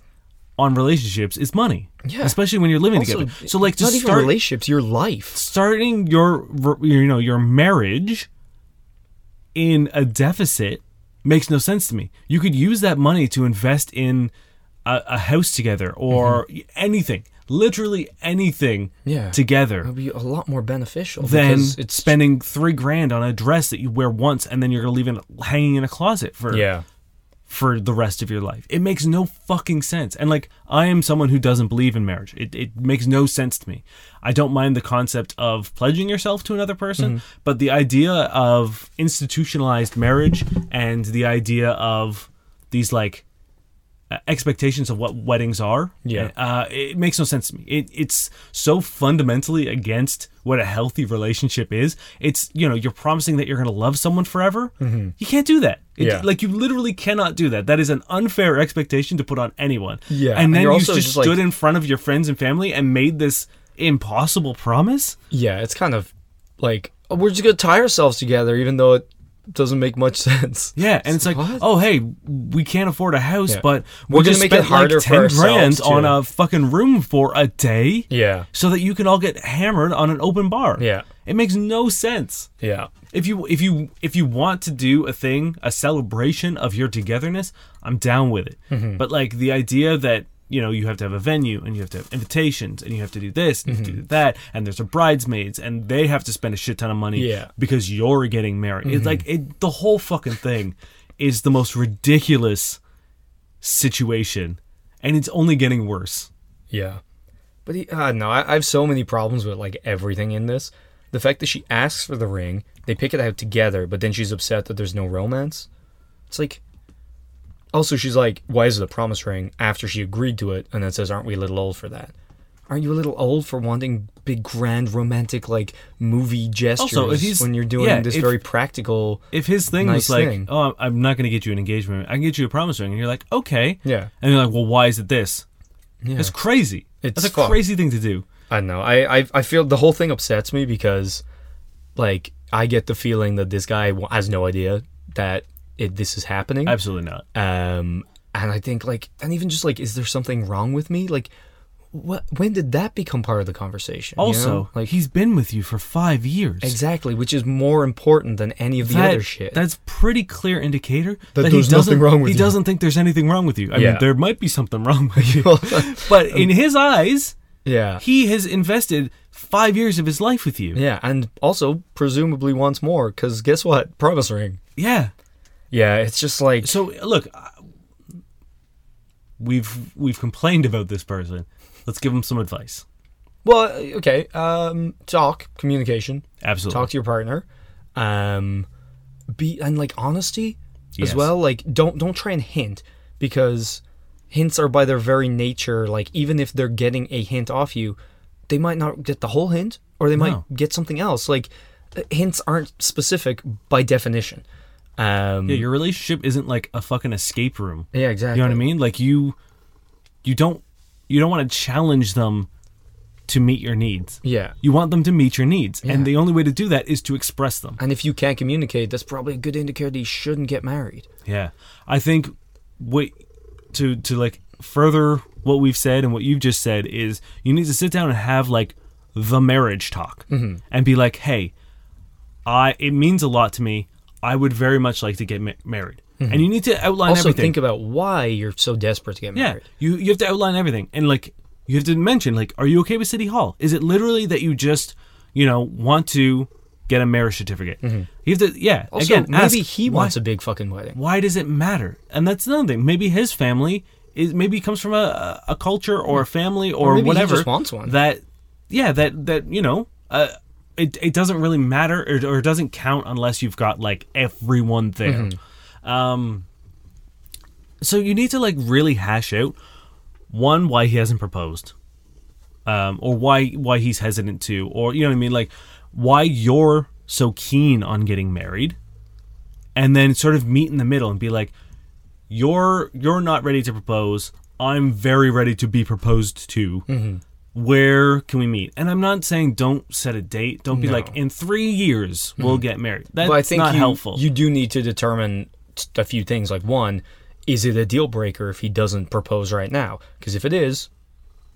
on relationships is money. Yeah. especially when you're living Also, together. So like to even start relationships, your life. starting your you know your marriage in a deficit makes no sense to me. You could use that money to invest in a, a house together or anything, literally anything Mm-hmm. Yeah. together It'll be a lot more beneficial than it's spending three grand on a dress that you wear once and then you're gonna leave it hanging in a closet for yeah. For the rest of your life. It makes no fucking sense. And like I am someone who doesn't believe in marriage. It it makes no sense to me. I don't mind the concept of pledging yourself to another person, Mm-hmm. but the idea of institutionalized marriage and the idea of these like expectations of what weddings are Yeah. uh, it makes no sense to me. It, it's so fundamentally against what a healthy relationship is. It's you know you're promising that you're going to love someone forever. You can't do that. It- Mm-hmm. Yeah. like you literally cannot do that. That is an unfair expectation to put on anyone. Yeah, and and then you're you also just just, like- stood in front of your friends and family and made this impossible promise? Yeah, it's kind of like oh, we're just gonna tie ourselves together, even though it doesn't make much sense. Yeah, and it's like, What? oh hey, we can't afford a house, Yeah. but We're we gonna just make it harder like ten grand ourselves, on a fucking room for a day, Yeah, so that you can all get hammered on an open bar. Yeah. it makes no sense. yeah, If you if you if you want to do a thing, a celebration of your togetherness, I'm down with it. Mm-hmm. But like the idea that you know you have to have a venue and you have to have invitations and you have to do this and you have to do that and there's a bridesmaids and they have to spend a shit ton of money Yeah. because you're getting married. It's like it, the whole fucking thing is the most ridiculous situation, and it's only getting worse. Yeah. But he, uh, no, I, I have so many problems with like everything in this. The fact that she asks for the ring, they pick it out together, but then she's upset that there's no romance. It's like. Also, she's like, "Why is it a promise ring?" After she agreed to it, and then says, "Aren't we a little old for that?" Aren't you a little old for wanting big, grand, romantic, like movie gestures Also, if he's- when you're doing yeah, this if- very practical? If his thing Nice was like, thing. "Oh, I'm not going to get you an engagement ring. I can get you a promise ring," and you're like, "Okay," Yeah, and you're like, "Well, why is it this?" yeah. It's crazy. It's That's a fucked. crazy thing to do. I know. I, I I feel the whole thing upsets me because, like, I get the feeling that this guy has no idea that it, this is happening. Absolutely not. Um, and I think like, and even just like, is there something wrong with me? Like, what? When did that become part of the conversation? you Also, know? like he's been with you for five years. exactly, which is more important than any of the That- other shit. That's pretty clear indicator That he there's doesn't nothing wrong with he you. doesn't think there's anything wrong with you. I Yeah. mean, there might be something wrong with you, but in his eyes, yeah, he has invested five years of his life with you. yeah, and also presumably once more, because guess what? Promise ring. Yeah. Yeah, it's just like So look, we've we've complained about this person. Let's give him some advice. well, okay. Um, talk, communication. Absolutely. talk to your partner um be and like honesty Yes. as well like don't don't try and hint because hints are by their very nature like even if they're getting a hint off you they might not get the whole hint or they might No. get something else like uh, hints aren't specific by definition um Yeah, your relationship isn't like a fucking escape room. yeah exactly You know what I mean? Like you, you don't you don't want to challenge them to meet your needs. yeah You want them to meet your needs, Yeah. and the only way to do that is to express them. and if you can't communicate that's probably a good indicator that you shouldn't get married Yeah, I think what to to like further what we've said and what you've just said is you need to sit down and have like the marriage talk Mm-hmm. and be like, hey, I it means a lot to me. I would very much like to get ma- married, and you need to outline Mm-hmm. also everything. think about why you're so desperate to get married. Yeah, you you have to outline everything, and like you have to mention like, are you okay with City Hall? Is it literally that you just you know want to get a marriage certificate? You have to yeah. Mm-hmm. also again, maybe ask, he why- wants a big fucking wedding Why does it matter? And that's another thing. Maybe his family is maybe comes from a a culture or a family or, he whatever just wants one. that yeah that that you know. Uh, it, it doesn't really matter or, or it doesn't count unless you've got like everyone there Mm-hmm. um so you need to like really hash out one why he hasn't proposed um or why why he's hesitant to or you know what i mean like why you're so keen on getting married and then sort of meet in the middle and be like you're you're not ready to propose i'm very ready to be proposed to Mm-hmm. Where can we meet and i'm not saying don't set a date don't be No. like in three years we'll mm-hmm. get married that's but I think not you, helpful You do need to determine t- a few things. Like one, is it a deal breaker if he doesn't propose right now? Because if it is,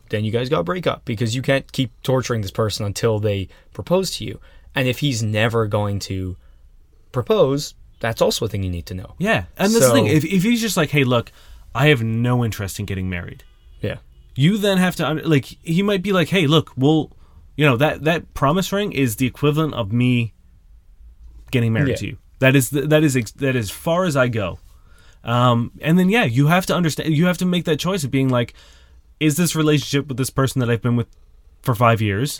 then you guys got to break up because you can't keep torturing this person until they propose to you. And if he's never going to propose, that's also a thing you need to know. Yeah, and the thing. If, if he's just like, hey, look, I have no interest in getting married. You then have to like he might be like, hey, look, we'll, you know that that promise ring is the equivalent of me getting married Yeah. to you. That is the, that is that is far as I go. Um, and then yeah, you have to understand. You have to make that choice of being like, is this relationship with this person that I've been with for five years?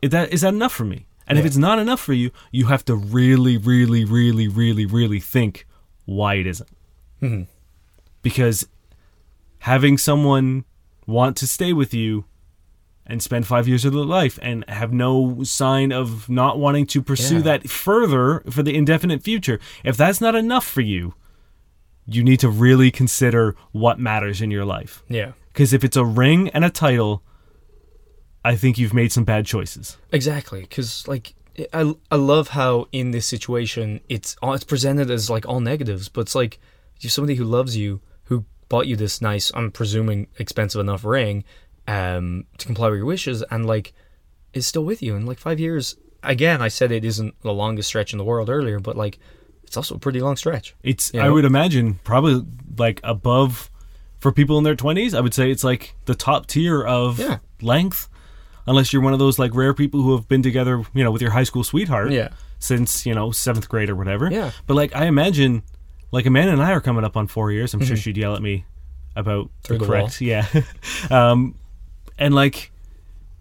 Is that is that enough for me? And if it's not enough for you, you have to really, really, really, really, really think why it isn't. Because having someone want to stay with you and spend five years of their life and have no sign of not wanting to pursue Yeah. that further for the indefinite future, if that's not enough for you, you need to really consider what matters in your life. Yeah. Because if it's a ring and a title, I think you've made some bad choices. Exactly, because like I, I love how in this situation it's all it's presented as like all negatives, but it's like you're somebody who loves you, who bought you this nice, I'm presuming expensive enough ring, um, to comply with your wishes, and like is still with you in like five years. Again, I said it isn't the longest stretch in the world earlier, but like it's also a pretty long stretch. It's You I would imagine probably like above for people in their 20s, I would say it's like the top tier of Yeah. length. Unless you're one of those like rare people who have been together, you know, with your high school sweetheart Yeah. since, you know, seventh grade or whatever. Yeah. But like, I imagine, like, Amanda and I are coming up on four years. I'm sure she'd yell at me about Mm-hmm. Through the correct. Yeah. um, and like,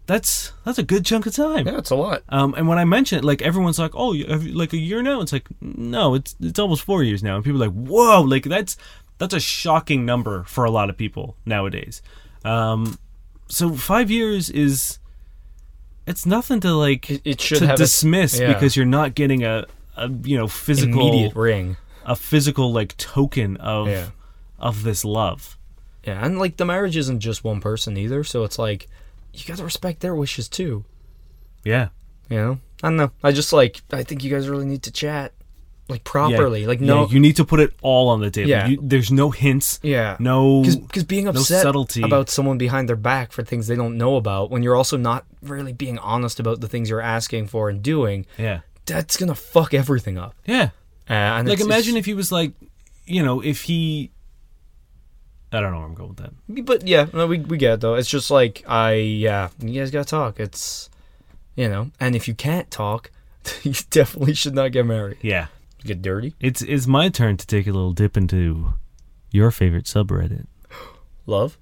that's that's a good chunk of time. Yeah, it's a lot. Um, and when I mention it, like everyone's like, "Oh, you have like a year now." It's like, no, it's it's almost four years now, and people are like, "Whoa!" Like that's that's a shocking number for a lot of people nowadays. Um, so five years is it's nothing to like It, it should to dismiss yeah. because you're not getting a, a you know physical immediate ring. A physical like token of Yeah. of this love. Yeah, and like the marriage isn't just one person either, so it's like you got to respect their wishes too. Yeah. You know, I don't know. I just like I think you guys really need to chat like properly. Yeah. Like Yeah, no, you need to put it all on the table. Yeah. You, there's no hints. yeah, No. because being no upset subtlety. about someone behind their back for things they don't know about when you're also not really being honest about the things you're asking for and doing, Yeah. that's gonna fuck everything up. Yeah. Uh, and Like it's- imagine it's- if he was like, you know, if he. I don't know where I'm going with that. But yeah, no, we we get it though. It's just like I yeah, you guys gotta talk. It's you know, and if you can't talk, you definitely should not get married. Yeah. Get dirty. It's it's my turn to take a little dip into your favorite subreddit. Love.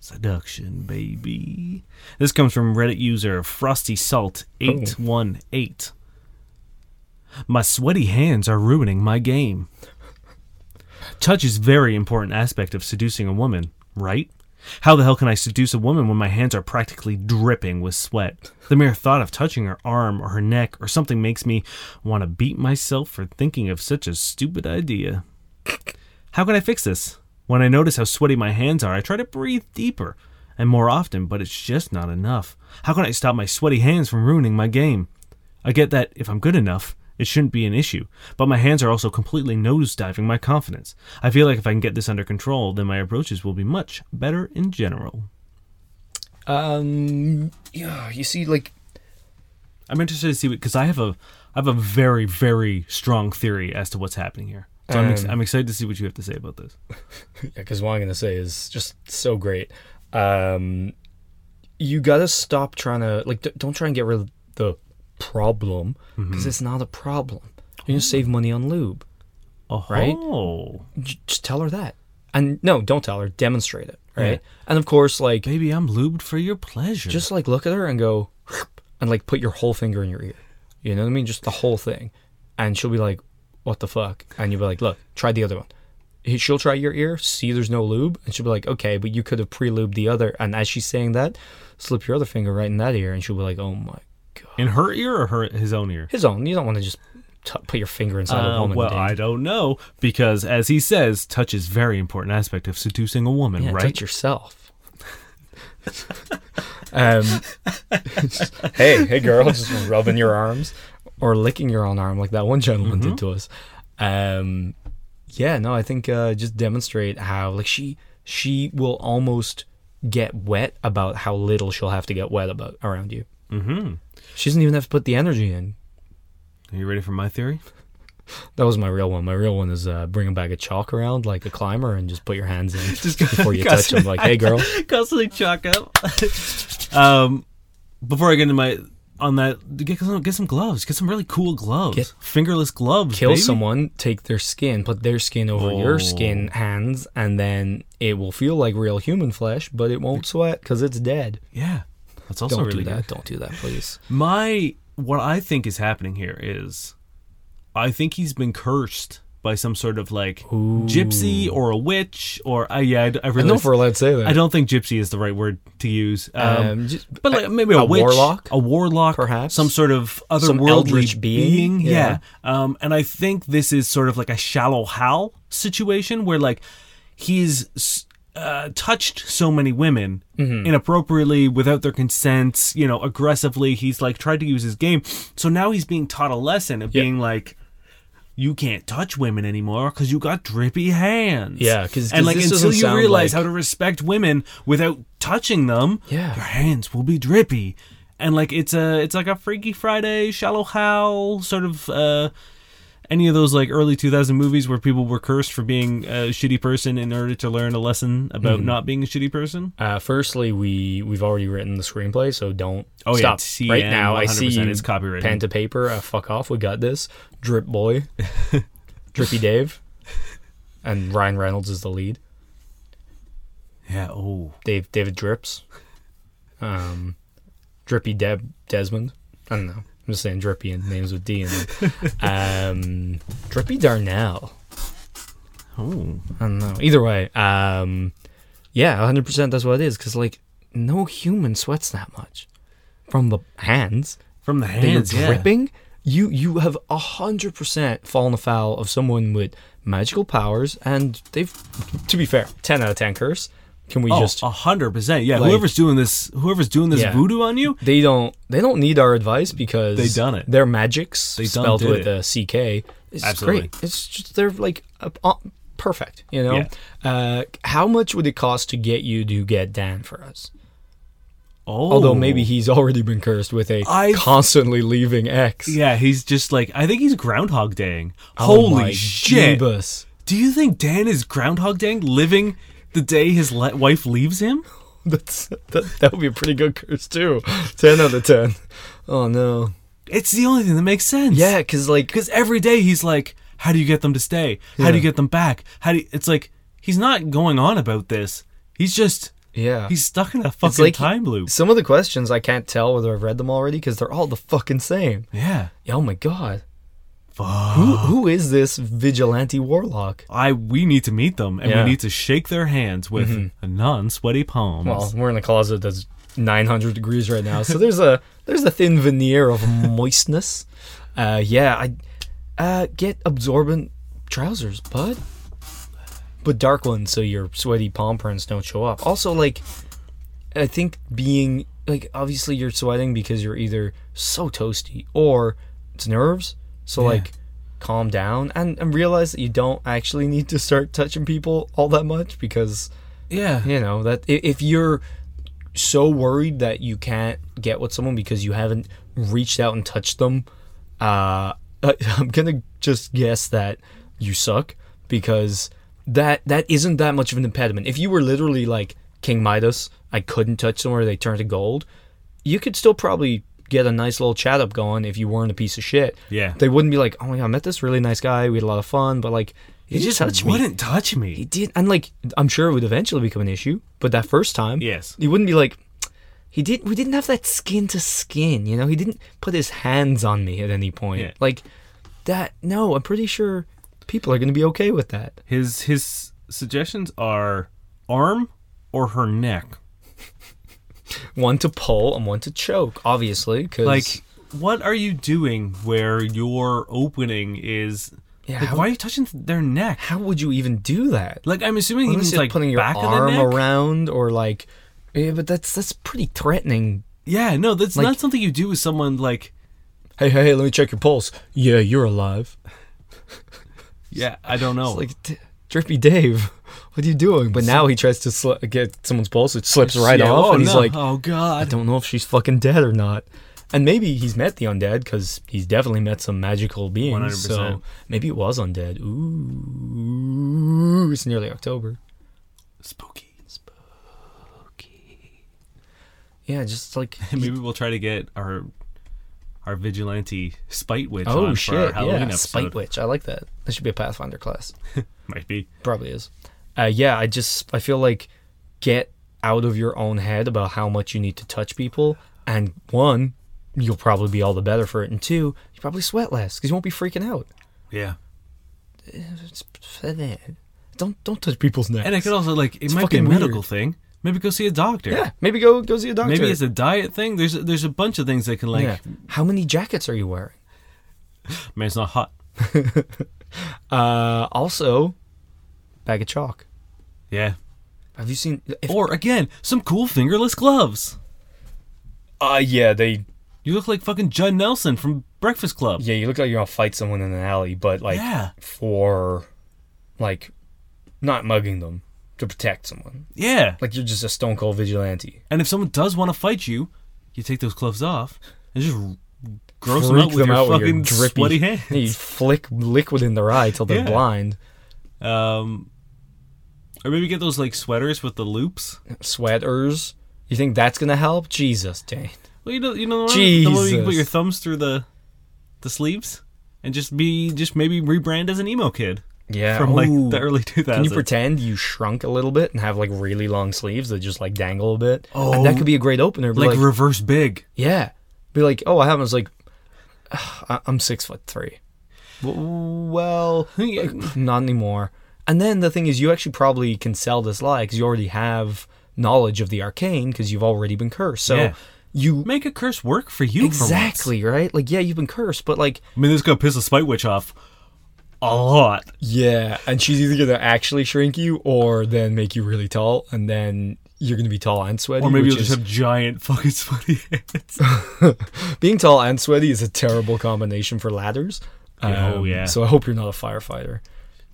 Seduction, baby. This comes from Reddit user Frosty Salt eight one eight. My sweaty hands are ruining my game. Touch is very important aspect of seducing a woman, right? How the hell can I seduce a woman when my hands are practically dripping with sweat? The mere thought of touching her arm or her neck or something makes me want to beat myself for thinking of such a stupid idea. How can I fix this? When I notice how sweaty my hands are, I try to breathe deeper and more often, but it's just not enough. How can I stop my sweaty hands from ruining my game? I get that if I'm good enough, it shouldn't be an issue, but my hands are also completely nosediving my confidence. I feel like if I can get this under control, then my approaches will be much better in general. Um. Yeah. You see, like I'm interested to see what, because I have a I have a very very strong theory as to what's happening here. So I'm, ex- Um, I'm excited to see what you have to say about this. Yeah, because what I'm gonna say is just so great. Um, you gotta stop trying to like. D- don't try and get rid of the problem because mm-hmm. it's not a problem. You're gonna save money on lube. Oh, Right? J- just tell her that, and no, don't tell her. Demonstrate it, right? Yeah. And of course, like baby, I'm lubed for your pleasure. just like look at her and go, and like put your whole finger in your ear. You know what I mean? Just the whole thing, and she'll be like, "What the fuck?" And you'll be like, "Look, try the other one." She'll try your ear, see there's no lube, and she'll be like, "Okay, but you could have pre-lubed the other." And as she's saying that, slip your other finger right in that ear, and she'll be like, "Oh my god." In her ear or her his own ear. His own. You don't want to just t- put your finger inside a Uh, woman. well, dude. I don't know because, as he says, touch is very important aspect of seducing a woman, yeah, right? touch yourself. um, hey, hey, girl, just rubbing your arms or licking your own arm like that one gentleman Mm-hmm. did to us. Um, yeah, no, I think uh, just demonstrate how like she she will almost get wet about how little she'll have to get wet about around you. mm-hmm. She doesn't even have to put the energy in. Are you ready for my theory? That was my real one. My real one is uh, bring a bag of chalk around like a climber and just put your hands in just before you touch them. Like, hey, girl, Constantly chalk up. um, before I get into my on that, get some get some gloves. Get some really cool gloves. Get- Fingerless gloves. kill baby. someone, take their skin, put their skin over Oh. your skin hands, and then it will feel like real human flesh, but it won't sweat because it's dead. Yeah, that's also Don't really do good. that. Don't do that, please. My what I think is happening here is, I think he's been cursed by some sort of like gypsy or a witch or uh, yeah. I, I I don't really know we're allowed to say that. I don't think gypsy is the right word to use. Um, Um, just, but like maybe a, a witch, warlock? a warlock, Perhaps? some sort of otherworldly eldritch being? Yeah. Um, and I think this is sort of like a shallow Hal situation where like he's uh, touched so many women Mm-hmm. inappropriately without their consent. You know, aggressively. He's like tried to use his game. So now he's being taught a lesson of Yeah. being like. You can't touch women anymore because you got drippy hands. Yeah, 'cause and like until you realize like- how to respect women without touching them, Yeah. your hands will be drippy and like it's a it's like a freaky friday shallow Hal sort of uh any of those like early 2000 movies where people were cursed for being a shitty person in order to learn a lesson about Mhm. not being a shitty person? Uh, firstly, we we've already written the screenplay, so don't Oh stop yeah, right now. I see you It's copyrighted. pen to paper. Uh, fuck off. We got this. Drip boy, Drippy Dave, and Ryan Reynolds is the lead. yeah. Oh. Dave David Drips, um, Drippy Deb Desmond. I don't know. I'm just saying Drippy and names with D in them. Um, Drippy Darnell. Oh. I don't know. Either way, um, yeah, 100. percent That's what it is. Because like, no human sweats that much from the hands. From the hands, yeah. dripping. You you have hundred percent fallen afoul of someone with magical powers, and they've, to be fair, ten out of ten curse. Can we Oh, just? a hundred percent. Yeah, like- whoever's doing this, whoever's doing this Yeah. voodoo on you, They don't. They don't need our advice because they've done it. Their magics They spelled with it. a CK. It's Absolutely. great. It's just they're like uh, uh, perfect. You know. Yeah. Uh, how much would it cost to get you to get Dan for us? oh, Although maybe he's already been cursed with a I've- constantly leaving ex. Yeah, he's just like I think he's Groundhog Daying. Oh Holy shit! Jeebus. Do you think Dan is Groundhog Daying, living the day his le- wife leaves him? That's that, that would be a pretty good curse too. Ten out of ten. Oh no. It's the only thing that makes sense. Yeah, because like because every day he's like, "How do you get them to stay? How do you get them back? How do you, it's like he's not going on about this. He's just yeah, he's stuck in a fucking like time loop. some of the questions I can't tell whether I've read them already because they're all the fucking same. Yeah. Oh my god. Fuck. Who who is this vigilante warlock? I we need to meet them and Yeah. we need to shake their hands with Mhm. a non-sweaty palms. Well, we're in a closet that's 900 degrees right now, so there's a there's a thin veneer of moistness. Uh, yeah, I uh, get absorbent trousers, bud, but dark ones so your sweaty palm prints don't show up. Also, like, I think being like obviously you're sweating because you're either so toasty or it's nerves. So Yeah. like, calm down and, and realize that you don't actually need to start touching people all that much because yeah. you know that if you're so worried that you can't get with someone because you haven't reached out and touched them uh i'm gonna just guess that you suck because that that isn't that much of an impediment if you were literally like king midas i couldn't touch them or they turned to gold you could still probably get a nice little chat up going if you weren't a piece of shit Yeah. they wouldn't be like oh my god i met this really nice guy we had a lot of fun but like He he just touched wouldn't touch me. he did, and like I'm sure it would eventually become an issue. But that first time, yes. he wouldn't be like, he did. We didn't have that skin to skin, you know. He didn't put his hands on me at any point, Yeah. like that. No, I'm pretty sure people are going to be okay with that. His his suggestions are arm or her neck. One to pull and one to choke, obviously, because Like what are you doing where your opening is yeah, like how, why are you touching their neck? how would you even do that? Like I'm assuming you're like putting your arm around or like, yeah, but that's that's pretty threatening. Yeah, no, that's Like- not something you do with someone like Hey, hey, let me check your pulse. Yeah, you're alive. yeah, I don't know. It's like, D- Drippy Dave, what are you doing? But now he tries to sli- get someone's pulse. It slips right Yeah, off, oh, and he's no. like, "Oh god, I don't know if she's fucking dead or not. And maybe he's met the undead because he's definitely met some magical beings. 100%. So maybe it was undead. Ooh, it's nearly October. Spooky. Spooky. Yeah, just like Maybe we'll try to get our our vigilante spite witch oh shit, yeah, episode. Spite Witch. I like that. That should be a Pathfinder class. Might be. Probably is. Uh, yeah, I just I feel like get out of your own head about how much you need to touch people, and one, you'll probably be all the better for it, and two, you probably sweat less because you won't be freaking out. Yeah. It's- Don't don't touch people's necks. And it could also like it It's might be a medical weird. thing. Maybe go see a doctor. yeah, maybe go go see a doctor. Maybe it's a diet thing. There's there's a bunch of things that can like yeah. How many jackets are you wearing? man, it's not hot. Uh, also, bag of chalk. Yeah. Have you seen? If, Or again, some cool fingerless gloves. uh, yeah, they. You look like fucking Judd Nelson from Breakfast Club. Yeah, you look like you're gonna fight someone in an alley, but like yeah. for, like, not mugging them to protect someone. Yeah. Like you're just a stone cold vigilante. And if someone does want to fight you, you take those gloves off and just gross them out with them your out with your fucking drippy- sweaty hands. You flick liquid in their eye till they're Yeah. blind. Um, or maybe get those like sweaters with the loops. Sweaters. You think that's gonna help? Jesus, Dane. Well, you know, you know, the one, the one you can put your thumbs through the the sleeves and just be just maybe rebrand as an emo kid Yeah. from like ooh. the early 2000s. Can you pretend you shrunk a little bit and have like really long sleeves that just like dangle a bit? Oh. and that oh. could be a great opener. Like, like, reverse big? yeah, be like, oh, I have. I was like, "I- I'm six foot three. Well, like, not anymore. And then the thing is, you actually probably can sell this lie because you already have knowledge of the arcane because you've already been cursed. So Yeah. you Make a curse work for you. for exactly right. Like, yeah, you've been cursed, but like, I mean, this is gonna piss the spite witch off a lot. Yeah, and she's either gonna actually shrink you or then make you really tall, and then you're gonna be tall and sweaty. Or maybe you'll just have giant fucking sweaty hands. being tall and sweaty is a terrible combination for ladders. Oh, Um, yeah. So I hope you're not a firefighter.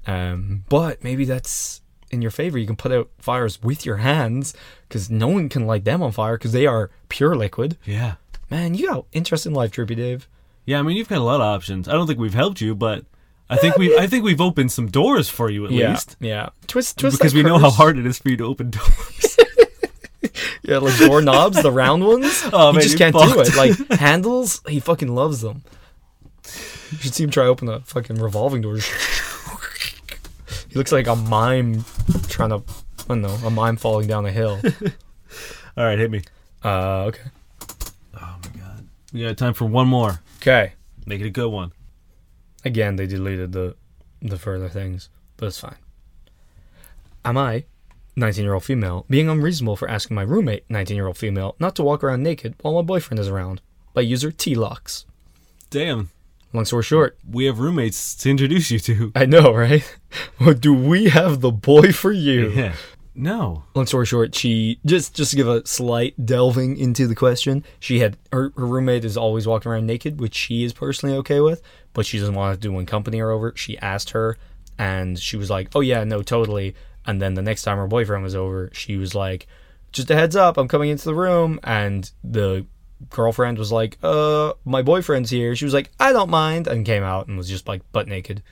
Um, but maybe that's in your favor. You can put out fires with your hands because no one can light them on fire because they are pure liquid. yeah. Man, you got interesting life, Drippy Dave. Yeah, I mean, you've got a lot of options. I don't think we've helped you, but I think we I think we've opened some doors for you at yeah, least. yeah. Twist, twist. Because we know how hard it is for you to open doors. Yeah, like doorknobs, the round ones. Oh, he man, just can't do it. Like handles, he fucking loves them. You should see him try open a fucking revolving door. He looks like a mime trying to, I don't know, a mime falling down a hill. All right, hit me. Uh, okay. Oh my god. We got time for one more. Okay. Make it a good one. Again, they deleted the the further things, but it's fine. Am I, 19 year old female, being unreasonable for asking my roommate, 19 year old female, not to walk around naked while my boyfriend is around? By user T-Locks. Damn. Long story short, We have roommates to introduce you to. I know, right? Do we have the boy for you? Yeah. No. Long story short, she just just to give a slight delving into the question. She had her, her roommate is always walking around naked, which she is personally okay with, but she doesn't want to do when company are over. She asked her, and she was like, "Oh yeah, no, totally." And then the next time her boyfriend was over, she was like, "Just a heads up, I'm coming into the room." And the girlfriend was like, "Uh, my boyfriend's here." She was like, "I don't mind," and came out and was just like butt naked.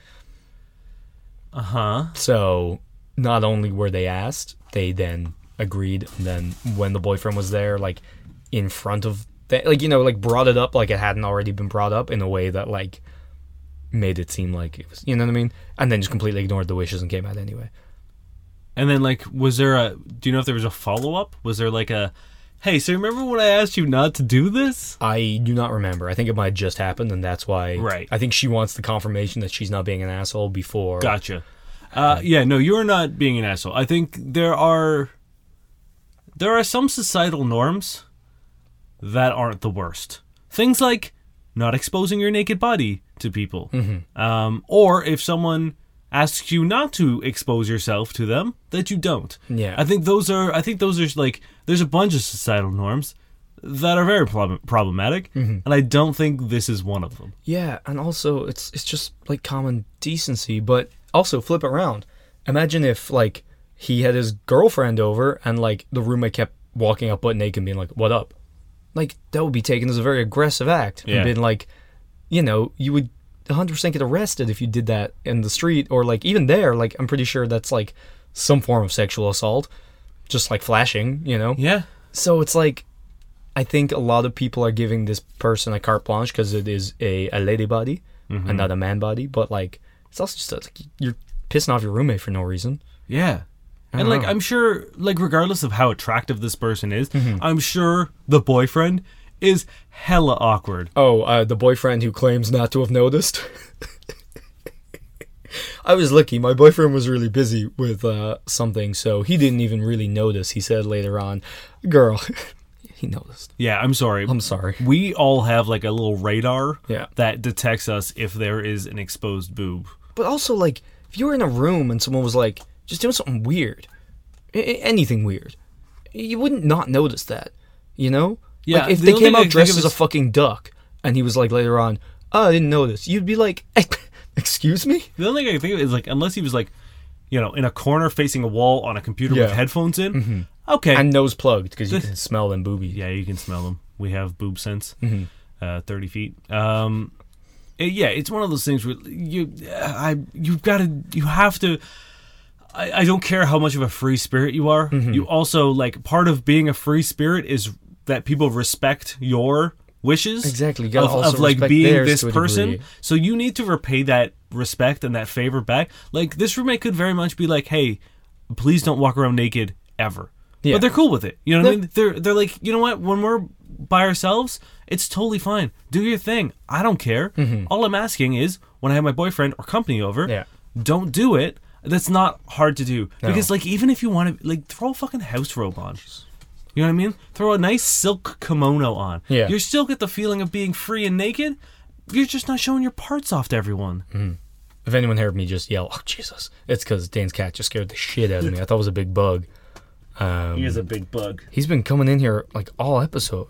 Uh huh. So not only were they asked, they then agreed. And then when the boyfriend was there, like in front of, the, like you know, like brought it up like it hadn't already been brought up in a way that like made it seem like it was, you know what I mean? And then just completely ignored the wishes and came out anyway. And then, like, was there a? Do you know if there was a follow up? Was there like a? Hey, so remember when I asked you not to do this? I do not remember. I think it might have just happened, and that's why. Right. I think she wants the confirmation that she's not being an asshole before. Gotcha. Uh, yeah, no, you're not being an asshole. I think there are there are some societal norms that aren't the worst. Things like not exposing your naked body to people, um, or if someone asks you not to expose yourself to them, that you don't. Yeah. I think those are. I think those are like. There's a bunch of societal norms that are very prob- problematic, mm-hmm. and I don't think this is one of them. Yeah, and also it's it's just like common decency, but also flip it around. Imagine if like he had his girlfriend over and like the roommate kept walking up butt naked and being like, "What up?" Like that would be taken as a very aggressive act. Yeah. And been like, you know, you would 100% get arrested if you did that in the street or like even there. Like I'm pretty sure that's like some form of sexual assault, just like flashing. You know. Yeah. So it's like, I think a lot of people are giving this person a carte blanche because it is a, a lady body and not a man body. But like, it's also just like you're pissing off your roommate for no reason. Yeah. And like know. I'm sure like regardless of how attractive this person is, Mm-hmm. I'm sure the boyfriend is hella awkward. Oh, uh, the boyfriend who claims not to have noticed. I was lucky. My boyfriend was really busy with uh, something, so he didn't even really notice. He said later on, "Girl, he noticed." Yeah, I'm sorry. I'm sorry. we all have like a little radar Yeah. that detects us if there is an exposed boob. But also, like, if you were in a room and someone was like just doing something weird, a- anything weird, you wouldn't not notice that, you know? Yeah, Like, if the they came out dressed as a fucking duck, and he was like later on, "Oh, I didn't notice," you'd be like, "Excuse me." The only thing I can think of is like unless he was like, you know, in a corner facing a wall on a computer with Yeah. Mm-hmm. headphones in. Okay. And nose plugged because you can smell them boobies. yeah, you can smell them. We have boob sense. Mm-hmm. uh, thirty feet. Um, it- yeah, it's one of those things where you, I, you've got to, you have to. I, I don't care how much of a free spirit you are. Mm-hmm. You also like part of being a free spirit is that people respect your wishes. Exactly. Of, also of like being this person. So you need to repay that respect and that favor back. Like this roommate could very much be like, "Hey, please don't walk around naked ever." Yeah. But they're cool with it. You know what I mean? They're they're like, you know what? When we're by ourselves, it's totally fine. Do your thing. I don't care. All I'm asking is when I have my boyfriend or company over, Mm-hmm. Yeah. don't do it. That's not hard to do No. because like even if you want to like throw a fucking house robe on. You know what I mean? Throw a nice silk kimono on. Yeah. You still get the feeling of being free and naked. You're just not showing your parts off to everyone. Mm. If anyone heard me just yell, "Oh Jesus!" It's because Dane's cat just scared the shit out of me. I thought it was a big bug. Um, He is a big bug. he's been coming in here like all episode.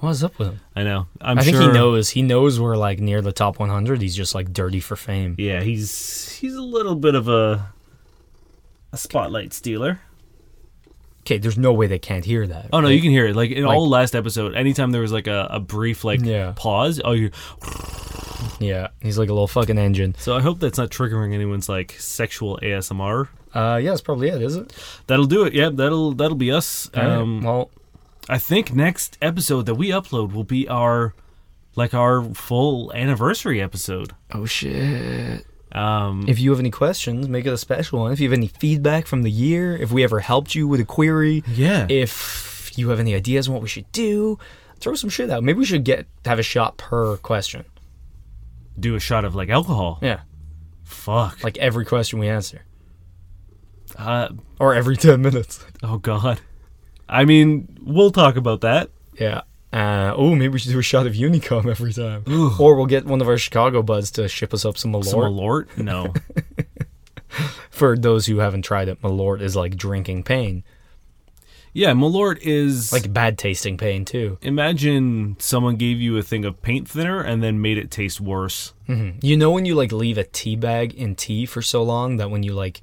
What's up with him? I know. I'm sure. i think sure, he knows. He knows we're like near the top 100. He's just like dirty for fame. Yeah, he's he's a little bit of a a spotlight stealer. Okay, there's no way they can't hear that. Oh no, right? you can hear it. Like in Like- all last episode, anytime there was like a, a brief like Yeah. pause, oh you Yeah, he's like a little fucking engine. so I hope that's not triggering anyone's like sexual ASMR. Uh, yeah, that's probably it, is it? That'll do it. Yeah, that'll that'll be us. Right, Um, well, I think next episode that we upload will be our like our full anniversary episode. oh shit. Um, If you have any questions, make it a special one. If you have any feedback from the year, if we ever helped you with a query, yeah, if you have any ideas on what we should do, throw some shit out. Maybe we should get have a shot per question. do a shot of like alcohol. Yeah, Fuck. like every question we answer, Uh, or every ten minutes. oh god. I mean, we'll talk about that. Yeah. Uh, oh, maybe we should do a shot of Unicum every time, Ooh. or we'll get one of our Chicago buds to ship us up some Malort. Some Malort? No. For those who haven't tried it, Malort is like drinking pain, yeah, Malort is like bad tasting pain too. imagine someone gave you a thing of paint thinner and then made it taste worse. hmm You know when you like leave a tea bag in tea for so long that when you like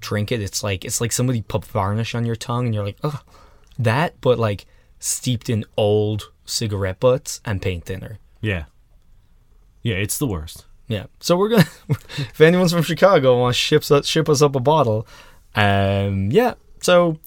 drink it, it's like it's like somebody put varnish on your tongue, and you're like, ugh, that, but like steeped in old cigarette butts and paint thinner. Yeah. Yeah, it's the worst. Yeah. So we're gonna, if anyone's from Chicago wants to ship us ship us up a bottle, um, yeah. So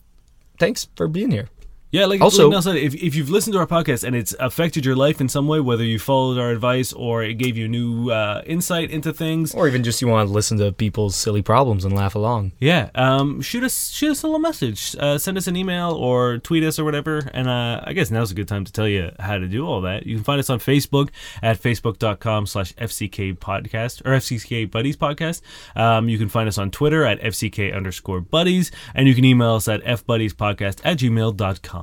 thanks for being here. Yeah, like Also- like said, if, if you've listened to our podcast and it's affected your life in some way, whether you followed our advice or it gave you new uh, insight into things, Or even just you want to listen to people's silly problems and laugh along. yeah, um, shoot us shoot us a little message, uh, send us an email or tweet us or whatever. And uh, I guess now's a good time to tell you how to do all that. You can find us on Facebook at facebook.com slash FCK podcast or FCK Buddies podcast. Um, you can find us on Twitter at FCK underscore buddies, and you can email us at fbuddiespodcast at gmail.com.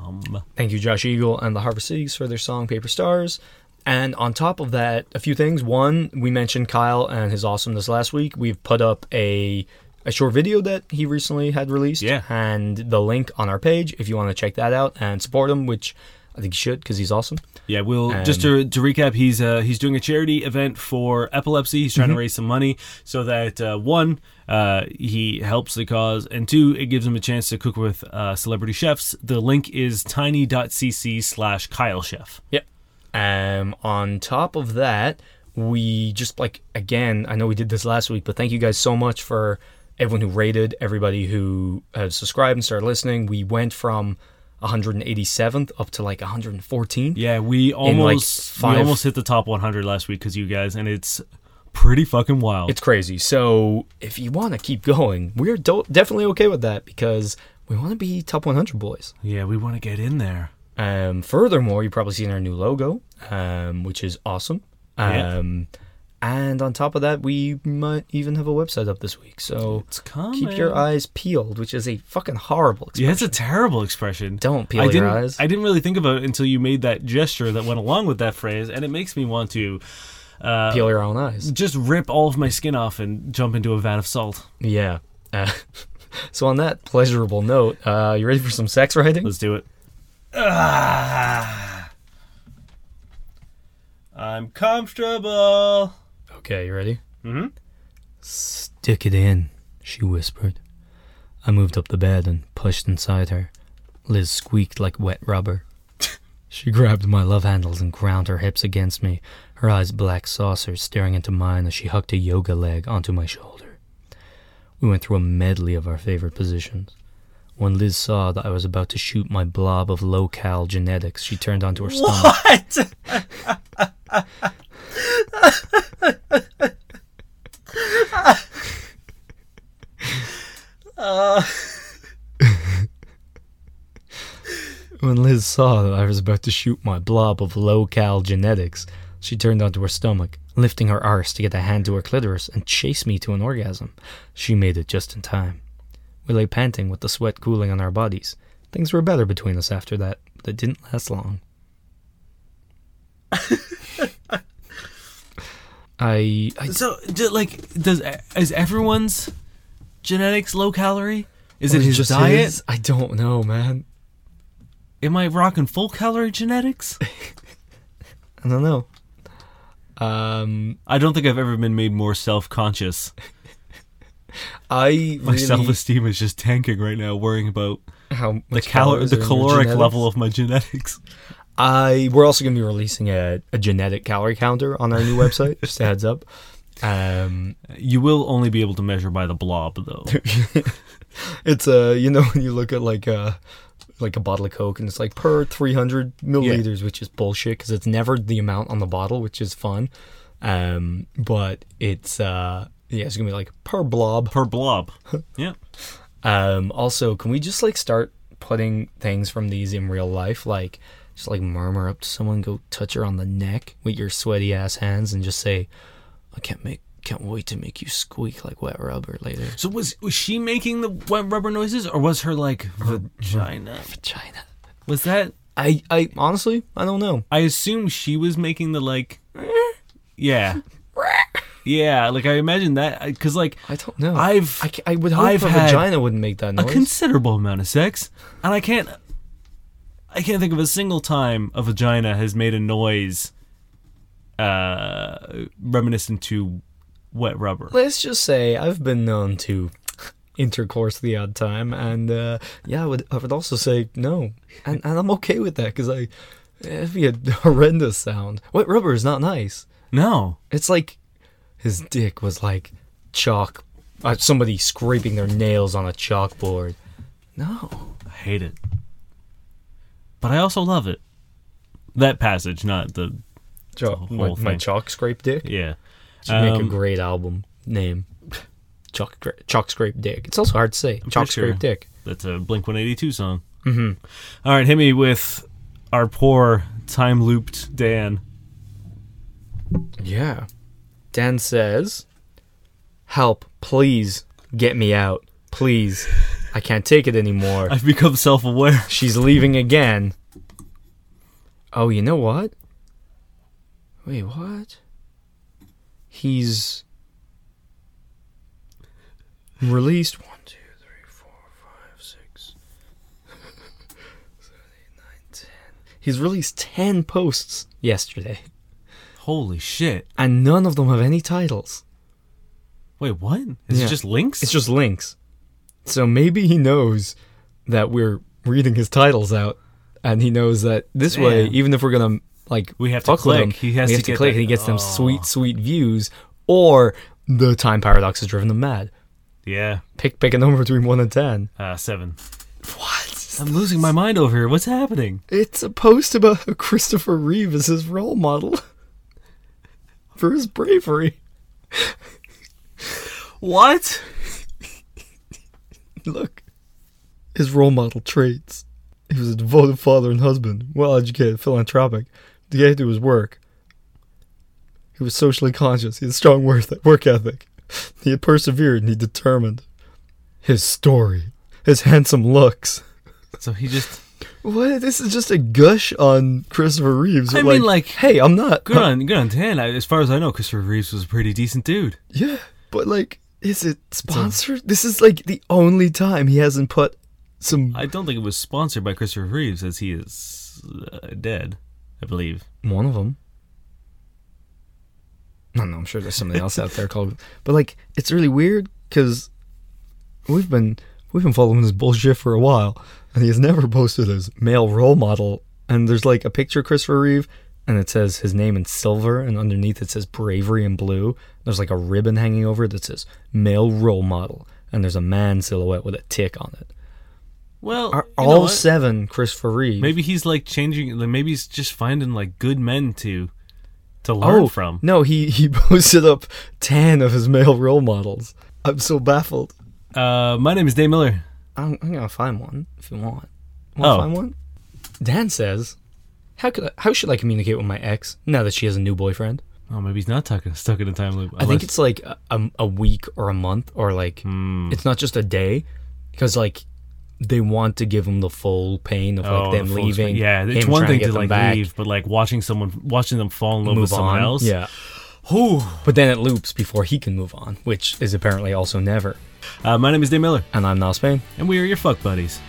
Thank you, Josh Eagle and the Harvest Cities for their song Paper Stars. And on top of that, a few things. One, we mentioned Kyle and his awesomeness last week. We've put up a a short video that he recently had released. Yeah. And the link on our page if you want to check that out and support him, which I think you should because he's awesome. Yeah, we'll Um, just to, to recap. He's uh, he's doing a charity event for epilepsy. He's trying Mm-hmm. to raise some money so that uh, one, uh, he helps the cause, and two, it gives him a chance to cook with uh, celebrity chefs. The link is tiny.cc slash Kyle Chef. Yep. Um, on top of that, we just like again, I know we did this last week, but thank you guys so much for everyone who rated, everybody who has subscribed and started listening. We went from 187th up to like 114. Yeah, we like, almost five- we almost hit the top 100 last week because you guys, and it's pretty fucking wild. It's crazy. So if you want to keep going, we're do- definitely okay with that because we want to be top 100 boys. yeah, we want to get in there. Um, furthermore, you've probably seen our new logo, um, which is awesome. Yeah. And on top of that, we might even have a website up this week. So It's coming. keep your eyes peeled, which is a fucking horrible expression. Yeah, it's a terrible expression. Don't peel I your didn't, eyes. I didn't really think about it until you made that gesture that went along with that phrase, and it makes me want to uh, Peel your own eyes. just rip all of my skin off and jump into a vat of salt. Yeah. Uh, so on that pleasurable note, uh, you ready for some sex writing? Let's do it. Ah. I'm comfortable. Okay, you ready? Mm-hmm. Stick it in, she whispered. I moved up the bed and pushed inside her. Liz squeaked like wet rubber. She grabbed my love handles and ground her hips against me, her eyes black saucers staring into mine as she hucked a yoga leg onto my shoulder. We went through a medley of our favorite positions. When Liz saw that I was about to shoot my blob of low-cal genetics, she turned onto her stomach. What? When Liz saw that I was about to shoot my blob of low-cal genetics, she turned onto her stomach, lifting her arse to get a hand to her clitoris and chase me to an orgasm. She made it just in time. We lay panting with the sweat cooling on our bodies. Things were better between us after that, but it didn't last long. I, I So, do, like, does is everyone's genetics low calorie? Is it his just diet? his? I don't know, man. Am I rocking full calorie genetics? I don't know. Um, I don't think I've ever been made more self conscious. I My really, self esteem is just tanking right now, worrying about how the much cal- calories the are in your caloric level of my genetics. I we're also going to be releasing a, a genetic calorie counter on our new website. just a heads up. Um, You will only be able to measure by the blob, though. it's a you know when you look at like a like a bottle of Coke and it's like per 300 milliliters, which is bullshit because it's never the amount on the bottle, which is fun. Um, but it's uh yeah, it's gonna be like per blob. per blob. Yeah. Um, also, can we just like start putting things from these in real life, like just like murmur up to someone, go touch her on the neck with your sweaty ass hands, and just say, "I can't make, can't wait to make you squeak like wet rubber later." So was was she making the wet rubber noises, or was her like vagina? Vagina. Was that? I, I honestly, I don't know. I assume she was making the like. Yeah. Yeah, like I imagine that because like I don't know. I've I, I would hope I've a had vagina wouldn't make that noise. a considerable amount of sex, and I can't. I can't think of a single time a vagina has made a noise, uh, reminiscent to wet rubber. Let's just say I've been known to intercourse the odd time, and uh, yeah, I would I would also say no, and and I'm okay with that because I it'd be a horrendous sound. Wet rubber is not nice. No, It's like his dick was like chalk, uh, somebody scraping their nails on a chalkboard. No, I hate it, but I also love it. That passage, not the chalk, the my, whole my thing. chalk scrape dick. yeah. Should make a Um, great album name. Chalk, gra- chalk scrape dick. It's also hard to say. Chalk pretty sure. scrape dick. That's a Blink 182 song. Mm-hmm. All right, hit me with our poor time looped Dan. Yeah. Dan says, Help, please get me out. Please. I can't take it anymore. I've become self aware. She's leaving again. Oh, you know what? Wait, what? He's released one, two, three, four, five, six, seven, eight, nine, ten. He's released ten posts yesterday, Holy shit. and none of them have any titles. Wait, what? Is Yeah. it just links? It's just links. So maybe he knows that we're reading his titles out, and he knows that this way, even if we're gonna like We have to click. him, He has to to click, that- and he gets them Oh. sweet, sweet views, or the time paradox has driven them mad. yeah. Pick pick a number between one and ten. Uh, seven. What? I'm losing my mind over here. What's happening? It's a post about Christopher Reeve as his role model for his bravery. What? Look, his role model traits. He was a devoted father and husband, well educated, philanthropic, dedicated to his work. He was socially conscious. He had a strong work ethic. He had persevered and he determined. His story, his handsome looks. So he just. What? This is just a gush on Christopher Reeves. I mean, like, hey, I'm not Good on, good on. I, as far as I know, Christopher Reeves was a pretty decent dude. Yeah, but like, is it sponsored? This is like the only time he hasn't put some I don't think it was sponsored by Christopher Reeves, as he is uh, dead, I believe. One of them. No, no, I'm sure there's somebody else out there called. But like, it's really weird because we've been we've been following this bullshit for a while, and he has never posted his male role model and there's like a picture of Christopher Reeve, and it says his name in silver, and underneath it says bravery in blue. There's like a ribbon hanging over it that says male role model, and there's a man silhouette with a tick on it. Well, Are you know all what? seven Christopher Reeve? Maybe he's like changing. Like maybe he's just finding like good men to to learn oh, from. No, he he posted up ten of his male role models. I'm so baffled. Uh, my name is Dave Miller. I'm, I'm gonna find one if you want. Want to Oh. find one? Dan says, "How could I, how should I communicate with my ex now that she has a new boyfriend? Oh, maybe he's not stuck, stuck in a time loop. I think it's like a, a, week or a month or like Hmm. it's not just a day because like they want to give him the full pain of like them full leaving. experience. Yeah, it's him one trying thing get to them like back, leave, but like watching someone, watching them fall in love move with someone on. else. Yeah, Whew. but then it loops before he can move on, which is apparently also never. Uh, my name is Dave Miller, And I'm Niall Spain. and we are your fuck buddies.